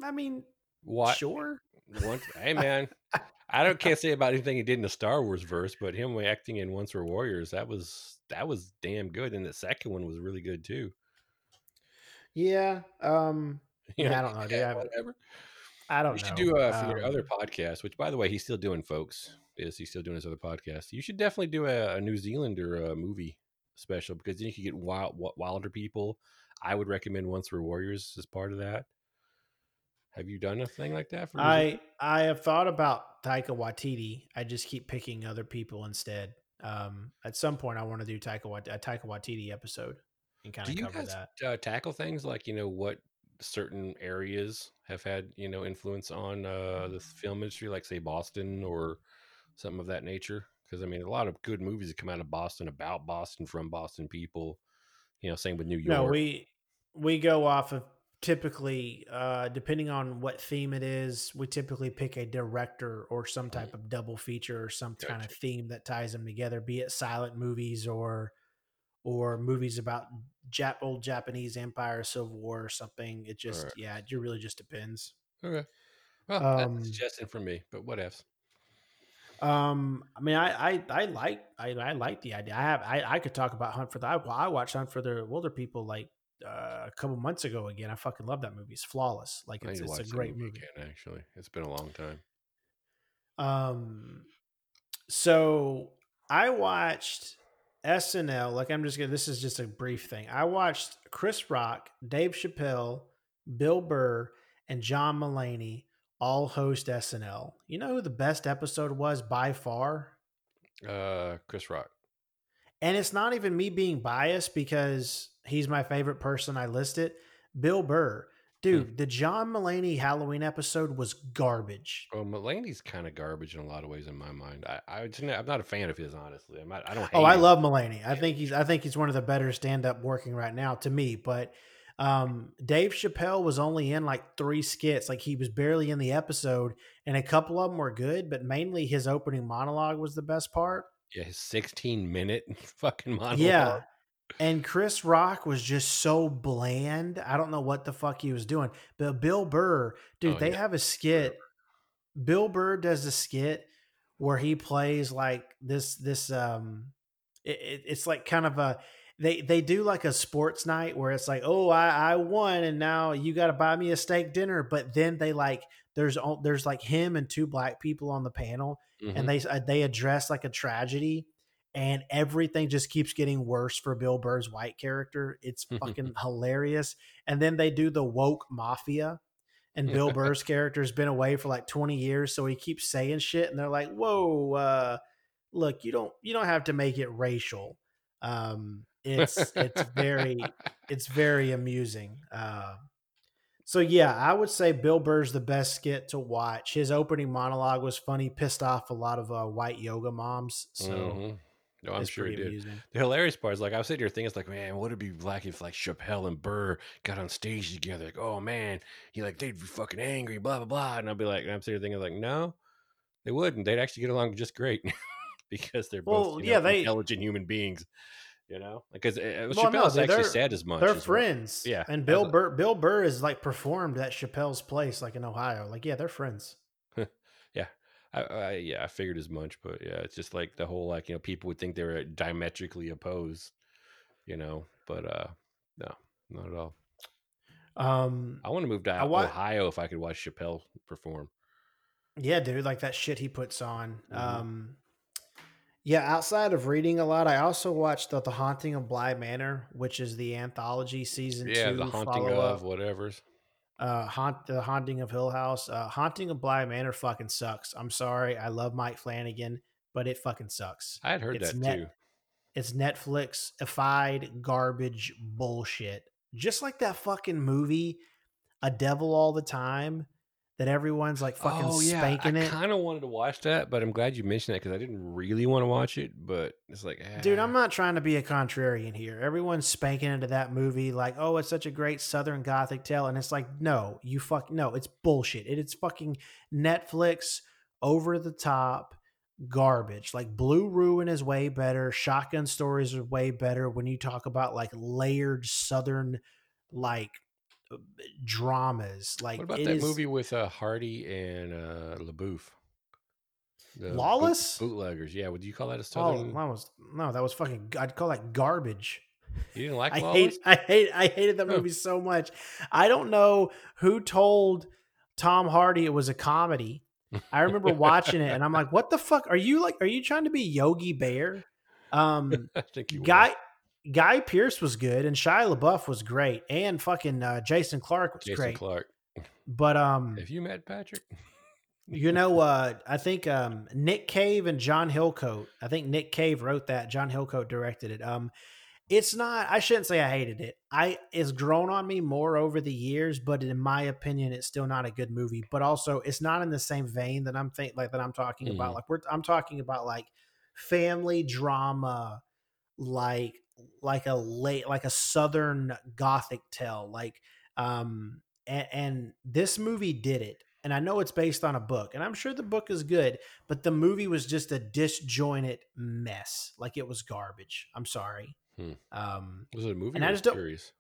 I mean, What? sure. Once, hey man, I don't can't say about anything he did in the Star Wars verse, but him acting in Once Were Warriors, that was that was damn good, and the second one was really good too. Yeah. Um. You Yeah, I don't know, dude. I whatever. I don't You should know. do uh, for your Um, other podcast, which by the way he's still doing, folks. Is he's still doing his other podcast? You should definitely do a, a New Zealander uh, movie special because then you could get wild, Wilderpeople. I would recommend Once Were Warriors as part of that. Have you done a thing like that for? I I have thought about Taika Waititi. I just keep picking other people instead. Um, at some point, I want to do Taika a Taika Waititi episode and kind Do of you cover guys that. uh, tackle things like you know what certain areas have had you know influence on uh, the film industry, like say Boston or something of that nature? Because I mean, a lot of good movies that come out of Boston about Boston from Boston people. You know, same with New York. No, we we go off of typically uh depending on what theme it is we typically pick a director or some type of double feature or some kind of theme that ties them together be it silent movies or or movies about Jap- old japanese empire civil war or something it just Alright. yeah it really just depends okay. Well, Um, that's suggestion from me, but what else? Um i mean i i, I like I, I like the idea i have i i could talk about hunt for the i, I watched hunt for the Wilderpeople like uh, a couple months ago again i fucking love that movie it's flawless like it's, it's a great movie again. Actually, it's been a long time. Um, so I watched SNL. Like I'm just gonna. This is just a brief thing. I watched Chris Rock, Dave Chappelle, Bill Burr, and John Mulaney all host SNL. You know who the best episode was by far? Uh, Chris Rock. And it's not even me being biased because he's my favorite person. I listed Bill Burr. Dude, the John Mulaney Halloween episode was garbage. Well, Mulaney's kind of garbage in a lot of ways in my mind. I, I I'm not a fan of his, honestly. I'm not, I don't. Hate Oh, I him. love Mulaney. I think he's I think he's one of the better stand up working right now to me. But um, Dave Chappelle was only in like three skits, like he was barely in the episode, and a couple of them were good, but mainly his opening monologue was the best part. Yeah, his 16 minute fucking monologue. Yeah. And Chris Rock was just so bland. I don't know what the fuck he was doing. But Bill Burr, dude, Oh, they yeah. have a skit. Bill Burr does a skit where he plays like this this um it, it- it's like kind of a they they do like a sports night where it's like oh I I won and now you got to buy me a steak dinner but then they like there's there's like him and two black people on the panel Mhm. and they uh, they address like a tragedy and everything just keeps getting worse for Bill Burr's white character. It's fucking hilarious. And then they do the woke mafia and Bill Burr's character's been away for like 20 years so he keeps saying shit and they're like, "Whoa, uh look, you don't you don't have to make it racial." Um it's it's very it's very amusing. Uh, so yeah, I would say Bill Burr's the best skit to watch. His opening monologue was funny, pissed off a lot of uh, white yoga moms. So Mhm. No, I'm sure he did. amusing. The hilarious part is like I was sitting here thinking, it's like, man, what would it be like if like Chappelle and Burr got on stage together? Like, oh man, he like they'd be fucking angry, blah blah blah. And I'll be like, and I'm sitting here thinking, like, no, they wouldn't. They'd actually get along just great because they're both you know, yeah, they- intelligent human beings. You know, because uh, Well, no, Chappelle's they- actually said as much. They're as well. friends. Yeah, And Bill Burr Bill Burr is like performed at Chappelle's place, like in Ohio. Like, yeah, they're friends. I, I, yeah, I figured as much, but yeah, it's just like the whole like you know people would think they were diametrically opposed, you know, but uh no, not at all. Um I want to move to wa- Ohio if I could watch Chappelle perform. Yeah, dude, like that shit he puts on. Mhm. Um yeah, outside of reading a lot, I also watched the, the Haunting of Bly Manor, which is the anthology season Yeah, two the haunting of whatever's. uh haunt the haunting of hill house. Uh haunting of bly manor fucking sucks. I'm sorry. I love mike flanagan but it fucking sucks. I had heard It's that net- too. it's netflix-ified garbage bullshit. Just like that fucking movie a devil all the time that everyone's like fucking spanking it. oh yeah, spanking I it kind of wanted to watch that, but I'm glad you mentioned that because I didn't really want to watch it. But it's like, Dude, eh. I'm not trying to be a contrarian here. Everyone's spanking into that movie like, oh, it's such a great Southern Gothic tale. And it's like, no, you fuck no, it's bullshit. It, it's fucking Netflix over the top garbage. Like Blue Ruin is way better. Shotgun stories are way better when you talk about like layered Southern like dramas. Like What about that is- movie with uh, Hardy and uh, LaBeouf? The boot- Lawless? bootleggers. Yeah, would you call that a Oh, southern? that was no, that was fucking. I'd call that garbage. you didn't like I Lawless? hate, I hate, I hated that Oh. movie so much. I don't know who told Tom Hardy it was a comedy. I remember watching it, and I'm like, "What the fuck? Are you like? Are you trying to be Yogi Bear?" Um, think you Guy Pearce was good, and Shia LaBeouf was great, and fucking uh, Jason Clarke was Jason great. Clarke. But um, Have you met Patrick? you know, uh, I think um, Nick Cave and John Hillcoat. I think Nick Cave wrote that. John Hillcoat directed it. Um, it's not. I shouldn't say I hated it. I it's grown on me more over the years, but in my opinion, it's still not a good movie. But also, it's not in the same vein that I'm think like that I'm talking about. Mhm. Like we're I'm talking about like family drama, like like a late like a southern gothic tale, like um and, and this movie did it. And I know it's based on a book, and I'm sure the book is good, but the movie was just a disjointed mess. Like it was garbage. I'm sorry. Hmm. Um, Was it a movie? And or I just don't- series?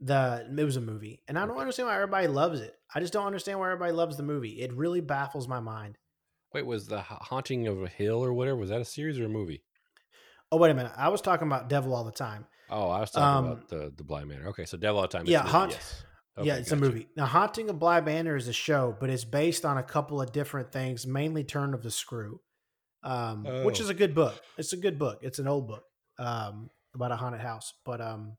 the it was a movie, and I don't understand why everybody loves it. I just don't understand why everybody loves the movie. It really baffles my mind. Wait, was the haunting of a hill or whatever? Was that a series or a movie? Oh wait a minute, I was talking about Devil all the time. Oh, I was talking Um, about the the Bly Manor. Okay, so Devil All the Time. yeah, Haunt- Yes. yeah, Okay, it's a movie. Now, Haunting of Bly Manor is a show, but it's based on a couple of different things, mainly Turn of the Screw, um, which Oh. is a good book. It's a good book. It's an old book um, about a haunted house. But um,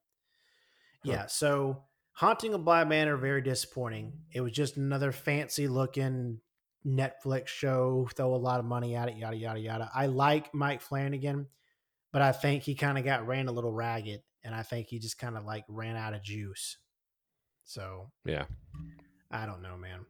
yeah, so Haunting of Bly Manor very disappointing. It was just another fancy looking Netflix show. Throw a lot of money at it. Yada yada yada. I like Mike Flanagan, but I think he kind of got ran a little ragged, and I think he just kind of like ran out of juice. So Yeah. I don't know, man.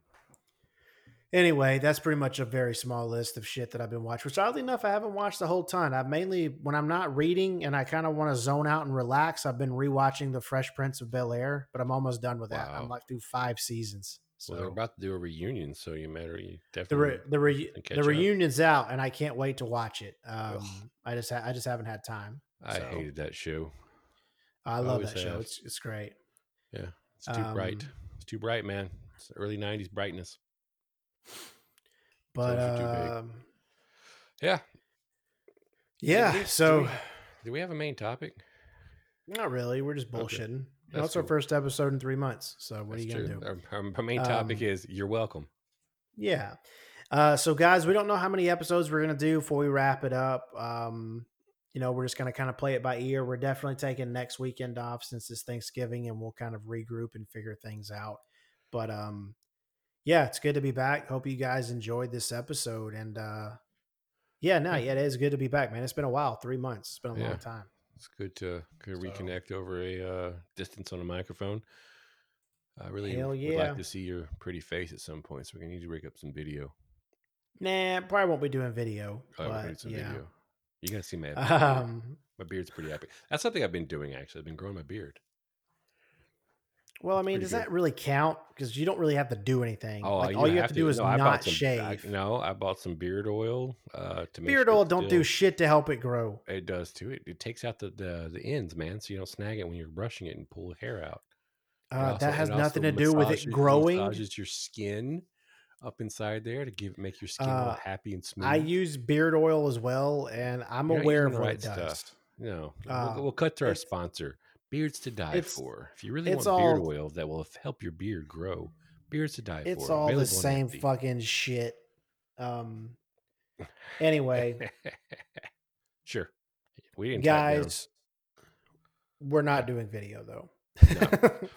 Anyway, that's pretty much a very small list of shit that I've been watching. Which oddly enough, I haven't watched the whole ton. I've mainly when I'm not reading and I kind of want to zone out and relax, I've been rewatching The Fresh Prince of Bel Air, but I'm almost done with that. Wow. I'm like through five seasons. So Well, they're about to do a reunion, so you matter. You the definitely re- the re- the reunion's out, and I can't wait to watch it. Um, I just ha- I just haven't had time. I so- hated that show. I love Always that show. have. It's it's great. Yeah, it's too bright. Um, It's too bright, man. It's early '90s brightness. But Shows are too big. um, Yeah. yeah, we- do so we- do we have a main topic? not really. We're just bullshitting. You know, That's it's our first episode in three months. So what That's are you gonna do? Our, main topic Um, is you're welcome. Yeah. Uh, so guys, we don't know how many episodes we're gonna do before we wrap it up. Um, you know, we're just gonna kind of play it by ear. We're definitely taking next weekend off since it's Thanksgiving, and we'll kind of regroup and figure things out. But um, yeah, it's good to be back. Hope you guys enjoyed this episode. And uh, yeah, no, yeah, it is good to be back, man. It's been a while, three months. It's been a Yeah. long time. It's good to, So- reconnect over a uh, distance on a microphone. I really Hell would like to see your pretty face at some point, so we're gonna need to rig up some video. Nah, probably won't be doing video, gonna do but some yeah. video. You gotta see my epic beard. Um, My beard's pretty epic. That's something I've been doing actually. I've been growing my beard. Well, I mean, does good. that really count? Because you don't really have to do anything. Oh, like all you have, to do is No, not some, shave. I, no, I bought some beard oil uh, to make Beard sure oil don't do shit to help it grow. It does too. It, it takes out the, the the ends, man, so you don't snag it when you're brushing it and pull the hair out. Uh, also- that has nothing to do with it growing. Massages your skin up inside there to give make your skin Uh, happy and smooth. I use beard oil as well, and I'm You're aware of what the it does. No, Uh, we'll, we'll cut to our sponsor, Beards to Die it's- For. If you really want beard oil that will help your beard grow, Beards to Die It's For. It's all the available same fucking shit. Um. Anyway, sure. We didn't guys, we're not doing video though.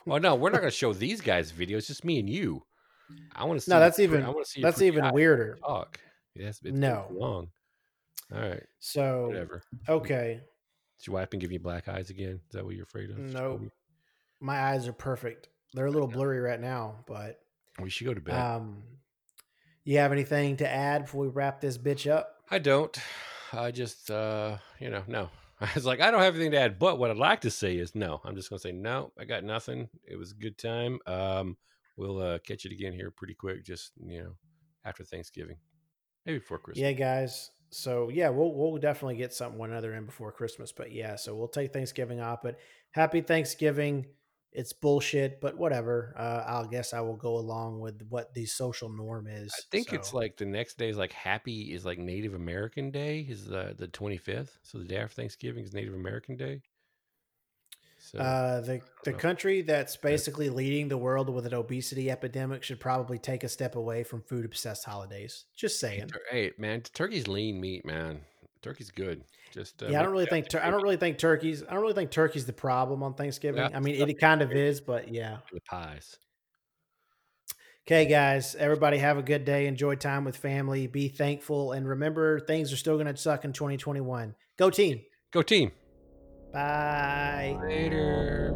Well, no, we're not going to show these guys videos. Just me and you. I want to see. No, that's even- I want to see. That's even weirder. Talk. Yes, it's No. long. All right, So whatever. okay, Did your wife been giving you black eyes again? Is that what you're afraid of? No, Nope. my eyes are perfect. They're a little blurry right now, but We should go to bed. um, you have anything to add before we wrap this bitch up? I don't. I just, uh, you know, no. I was like, I don't have anything to add, but what I'd like to say is no. I'm just gonna say no. I got nothing. It was a good time. Um, we'll uh, catch it again here pretty quick. Just you know, after Thanksgiving, maybe before Christmas. Yeah, guys. So yeah, we'll we'll definitely get something one other in before Christmas. But yeah, so we'll take Thanksgiving off. But happy Thanksgiving. It's bullshit, but whatever. Uh, I'll guess I will go along with what the social norm is. I think it's like the next day is like happy is like Native American Day is the the 25th. So the day after Thanksgiving is Native American Day. So uh, the the know. country that's basically leading the world with an obesity epidemic should probably take a step away from food obsessed holidays. Just saying. hey man, turkey's lean meat, man. Turkey's good. Just uh, Yeah, I don't really think tur- I don't really think turkeys. I don't really think turkey's the problem on Thanksgiving. Yeah, I mean, it's it kind of is, but yeah. the pies. Okay, guys, everybody have a good day. Enjoy time with family. Be thankful. And remember, things are still going to suck in 2021. Go team. Go team. Bye. Later.